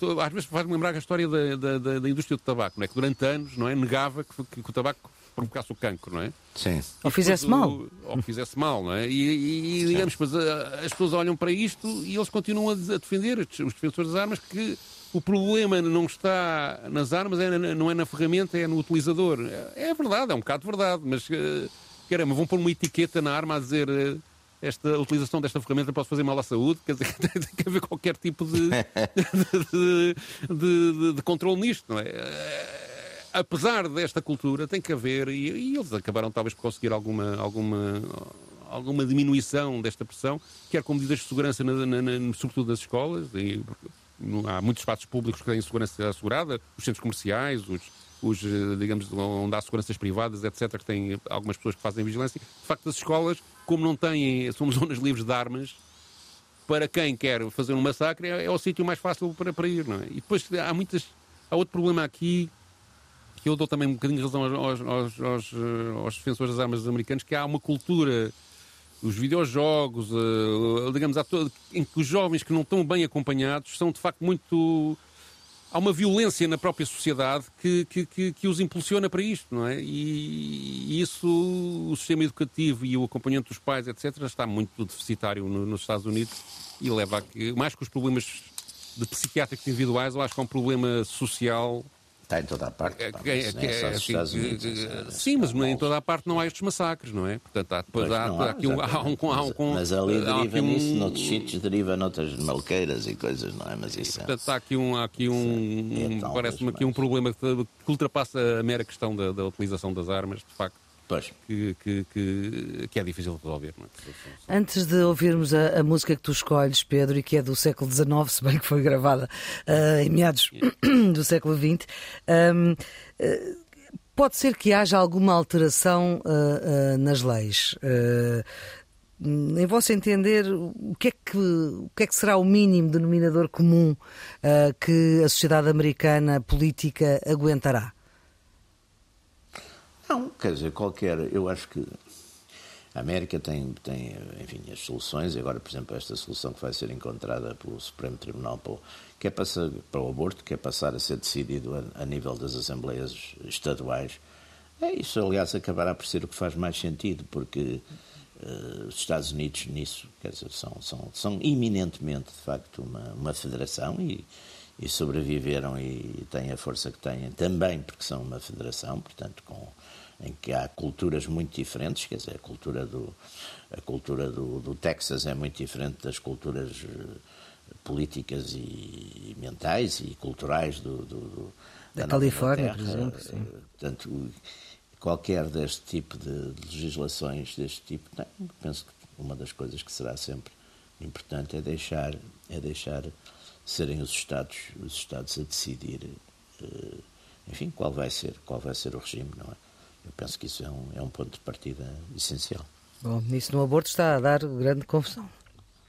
Speaker 3: tu- às vezes faz-me lembrar a história da, da, da- indústria do tabaco, não é? que durante anos não é? negava que, que, que o tabaco provocasse o cancro, não é?
Speaker 2: Sim.
Speaker 1: Ou fizesse
Speaker 3: Depois
Speaker 1: mal.
Speaker 3: Ou fizesse mal, não é? E, e- e, digamos, pois, a- as pessoas olham para isto e eles continuam a, a defender, os defensores das armas, que o problema não está nas armas, é não é na ferramenta, é no utilizador. É, é verdade, é um bocado verdade, mas eh, caramba, vão pôr uma etiqueta na arma a dizer. eh, esta a utilização desta ferramenta pode fazer mal à saúde, quer dizer, tem que haver qualquer tipo de, de, de, de- de controle nisto, não é? Eh, Apesar desta cultura, tem que haver, e, e eles acabaram talvez por conseguir alguma, alguma, alguma diminuição desta pressão, quer com medidas de segurança, na, na- na- sobretudo nas escolas, e, há muitos espaços públicos que têm segurança assegurada, os centros comerciais, os, os, eh, digamos, onde há seguranças privadas, etc., que têm algumas pessoas que fazem vigilância. De facto, as escolas, como não têm, são zonas livres de armas, para quem quer fazer um massacre, é, é o sítio mais fácil para, para ir, não é? E depois há muitas. Há outro problema aqui, que eu dou também um bocadinho de razão aos, aos, aos, eh, aos defensores das armas americanos, que há uma cultura, os videojogos, eh, digamos, todo, em que os jovens que não estão bem acompanhados são de facto muito. Há uma violência na própria sociedade que, que, que, que os impulsiona para isto, não é? E, e isso, o sistema educativo e o acompanhamento dos pais, etc., está muito deficitário no- nos Estados Unidos e leva a que, mais que os problemas de psiquiátricos individuais, eu acho que é um problema social
Speaker 2: Está em toda a parte.
Speaker 3: é,
Speaker 2: pá,
Speaker 3: é,
Speaker 2: é Unidos.
Speaker 3: que-
Speaker 2: isso é-
Speaker 3: sim, mas em toda a parte não há estes massacres, não é? Portanto, há, depois
Speaker 2: Pois
Speaker 3: há,
Speaker 2: não
Speaker 3: há aqui um, há um, há um, com-
Speaker 2: mas, ali
Speaker 3: há
Speaker 2: deriva
Speaker 3: aqui um-
Speaker 2: nisso, noutros sítios deriva noutras malqueiras e coisas, não é? Mas isso é.
Speaker 3: Portanto, há aqui um, há aqui um,
Speaker 2: é tal,
Speaker 3: parece-me
Speaker 2: mas
Speaker 3: aqui um problema que, que ultrapassa a mera questão da, da utilização das armas, de facto,
Speaker 2: Pois.
Speaker 3: que, que, que, que é difícil de resolver, não é?
Speaker 1: Antes de ouvirmos a, a música que tu escolhes, Pedro, e que é do século XIX, se bem que foi gravada ah, em meados do século XX, ahm, ah, pode ser que haja alguma alteração ah, nas leis. Em vosso entender, o que, é que, o que é que será o mínimo denominador comum que a sociedade americana política aguentará?
Speaker 2: Não, quer dizer, qualquer. Eu acho que a América tem, tem enfim, as soluções, e agora, por exemplo, esta solução que vai ser encontrada pelo Supremo Tribunal para o, que é passar, para o aborto, que é passar a ser decidido a, a nível das Assembleias Estaduais. É isso, aliás, acabará por ser o que faz mais sentido, porque eh, os Estados Unidos nisso, quer dizer, são, são, são iminentemente, de facto, uma, uma federação e, e sobreviveram e têm a força que têm também porque são uma federação, portanto, com, em que há culturas muito diferentes, quer dizer, a cultura do, a cultura do, do Texas é muito diferente das culturas eh, políticas e mentais e culturais do, do,
Speaker 1: da, da Califórnia, por exemplo. Sim.
Speaker 2: Portanto, qualquer deste tipo de legislações, deste tipo, não, penso que uma das coisas que será sempre importante é deixar, é deixar serem os Estados, os Estados a decidir, eh, enfim, qual vai ser, qual vai ser o regime, não é? Eu penso que isso é um, é um ponto de partida essencial.
Speaker 1: Bom, isso no aborto está a dar grande confusão.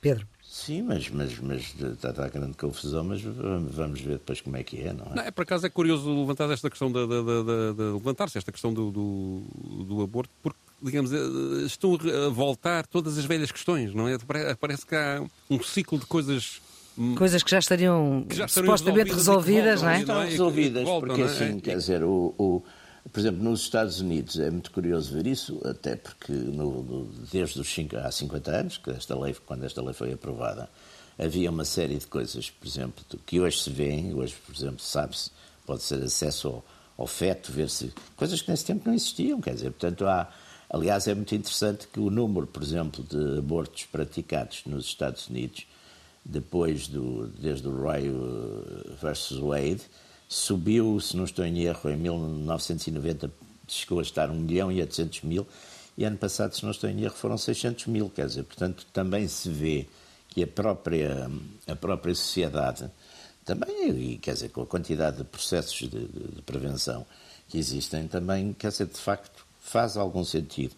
Speaker 1: Pedro.
Speaker 2: Sim, mas, mas, mas está, está grande confusão, mas vamos ver depois como é que é, não é?
Speaker 3: Não, é por acaso é curioso levantar esta questão de, de, de, de levantar-se esta questão do, do, do, aborto, porque digamos, eh, estão a voltar todas as velhas questões, não é? Parece que há um ciclo de coisas
Speaker 1: hum, Coisas que já estariam, que já estariam supostamente resolvidas, resolvidas não é?
Speaker 2: Estão resolvidas, voltam, porque é? assim, quer dizer, o, o, por exemplo, nos Estados Unidos é muito curioso ver isso, até porque no, no, desde os cinco, há 50 anos, que esta lei, quando esta lei foi aprovada, havia uma série de coisas, por exemplo, que hoje se vêem, hoje, por exemplo, sabe-se, pode ser acesso ao, ao feto, ver-se, coisas que nesse tempo não existiam, quer dizer, portanto há, aliás, é muito interessante que o número, por exemplo, de abortos praticados nos Estados Unidos, depois do, desde o Roy versus Wade, subiu, se não estou em erro, em 1990 chegou a estar 1 milhão e 800 mil, e ano passado, se não estou em erro, foram 600 mil, quer dizer, portanto, também se vê que a própria, a própria sociedade, também, quer dizer, com a quantidade de processos de, de, de prevenção que existem, também, quer dizer, de facto, faz algum sentido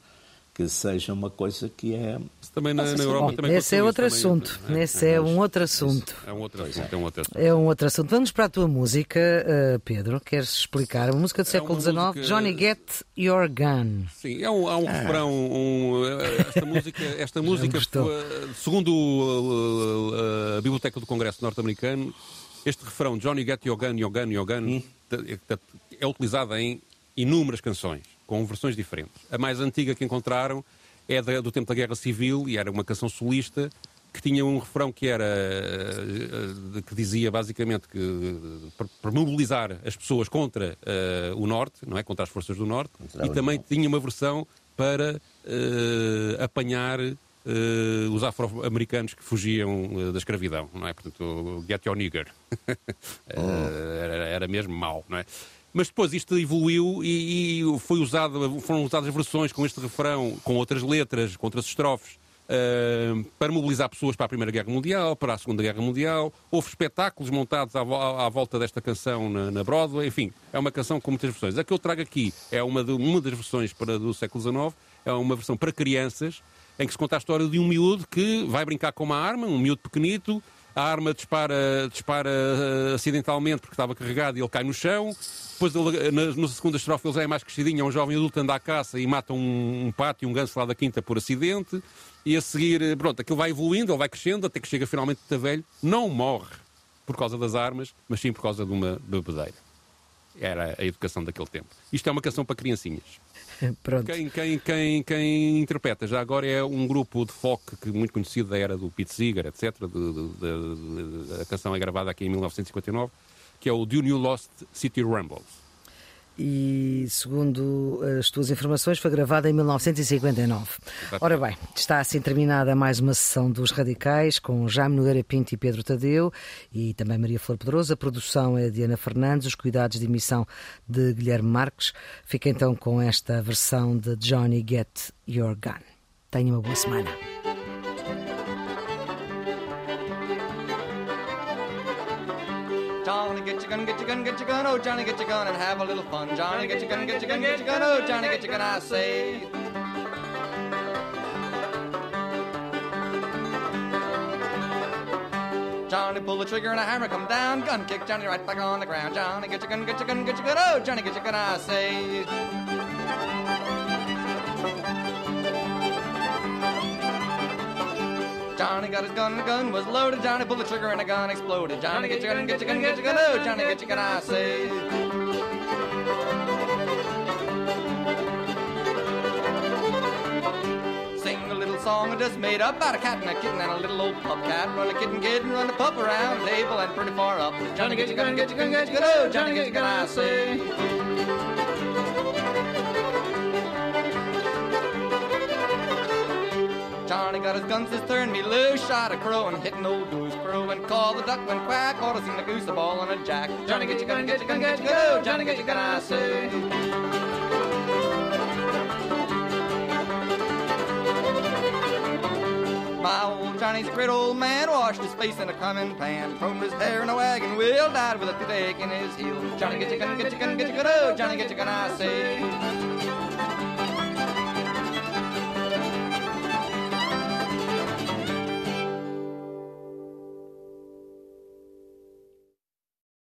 Speaker 2: que seja uma coisa que é.
Speaker 3: Também na, na Europa também
Speaker 1: Esse é outro assunto. É? Esse é, um outro assunto.
Speaker 3: É um outro assunto. É um outro assunto.
Speaker 1: É um outro assunto. Vamos para a tua música, uh, Pedro. Queres explicar? A música do é século XIX, música... Johnny Get Your Gun.
Speaker 3: Sim, é um, há um ah. refrão. Um, eh, esta música, esta música segundo a, a, a Biblioteca do Congresso norte-americano, este refrão, Johnny Get Your Gun, Your Gun, Your Gun, hum. é utilizado em inúmeras canções com versões diferentes. A mais antiga que encontraram é do tempo da Guerra Civil e era uma canção solista que tinha um refrão que era eh, que dizia basicamente que para mobilizar as pessoas contra uh, o norte, não é, contra as forças do norte, e também tinha uma versão para uh, apanhar uh, os afro-americanos que fugiam da escravidão, não é? Portanto, get your nigger. oh. era, era mesmo mau, não é? Mas depois isto evoluiu e, e foi usado, foram usadas versões com este refrão, com outras letras, com outras estrofes, uh, para mobilizar pessoas para a Primeira Guerra Mundial, para a Segunda Guerra Mundial. Houve espetáculos montados à, à volta desta canção na, na, Broadway. Enfim, é uma canção com muitas versões. A que eu trago aqui é uma, de, uma das versões para, do século XIX, é uma versão para crianças, em que se conta a história de um miúdo que vai brincar com uma arma, um miúdo pequenito, a arma dispara, dispara uh, acidentalmente porque estava carregado e ele cai no chão. Depois, ele, na, na segunda estrofe, ele já é mais crescidinho, é um jovem adulto, anda à caça e mata um, um pato e um ganso lá da quinta por acidente. E a seguir, eh, pronto, aquilo vai evoluindo, ele vai crescendo, até que chega finalmente a velho. Não morre por causa das armas, mas sim por causa de uma bebedeira. Era a educação daquele tempo. Isto é uma canção para criancinhas.
Speaker 1: Pronto.
Speaker 3: Quem, quem, quem, quem interpreta já agora é um grupo de folk que, muito conhecido da era do Pete Seeger, etc. De, de, de, a canção é gravada aqui em 1959 que é o Do New Lost City Rambles.
Speaker 1: E, segundo as tuas informações, foi gravada em 1959. Exatamente. Ora bem, está assim terminada mais uma sessão dos Radicais com Jaime Nogueira Pinto e Pedro Tadeu e também Maria Flor Pedroso. A produção é de Ana Fernandes, os cuidados de emissão de Guilherme Marques. Fica então com esta versão de Johnny Get Your Gun. Tenha uma boa semana. Johnny, get your gun, get your gun, get your gun. Oh, Johnny, get your gun and have a little fun. Johnny, get your gun, get your gun, get your gun. Oh, Johnny, get your gun, I say. Johnny, pull the trigger and a hammer come down. Gun kick Johnny right back on the ground. Johnny, get your gun, get your gun, get your gun. Oh, Johnny, get your gun, I say. Johnny got his gun and the gun was loaded. Johnny pulled the trigger and the gun exploded. Johnny, get your gun, get your gun, get your gun. Oh, Johnny, get your gun, I say. Sing a little song I just made up about a cat and a kitten and a little old pup cat. Run a kitten, kid, and run the pup around the table and pretty far up. Johnny, get your gun, get your gun, get your gun. Oh, Johnny, get your gun, I say.
Speaker 4: Johnny got his guns, his turn me loose, shot a crow and hit an old goose crow and called the duck when quack. Oughta seen the goose a ball on a jack. Johnny get your gun, get your gun, get your gun, Johnny get your gun, I say. My old Johnny's a great old man, washed his face in a common pan, combed his hair in a wagon wheel, died with a toothache in his heel. Johnny get your gun, get your gun, get your gun, oh, Johnny get your gun, I say.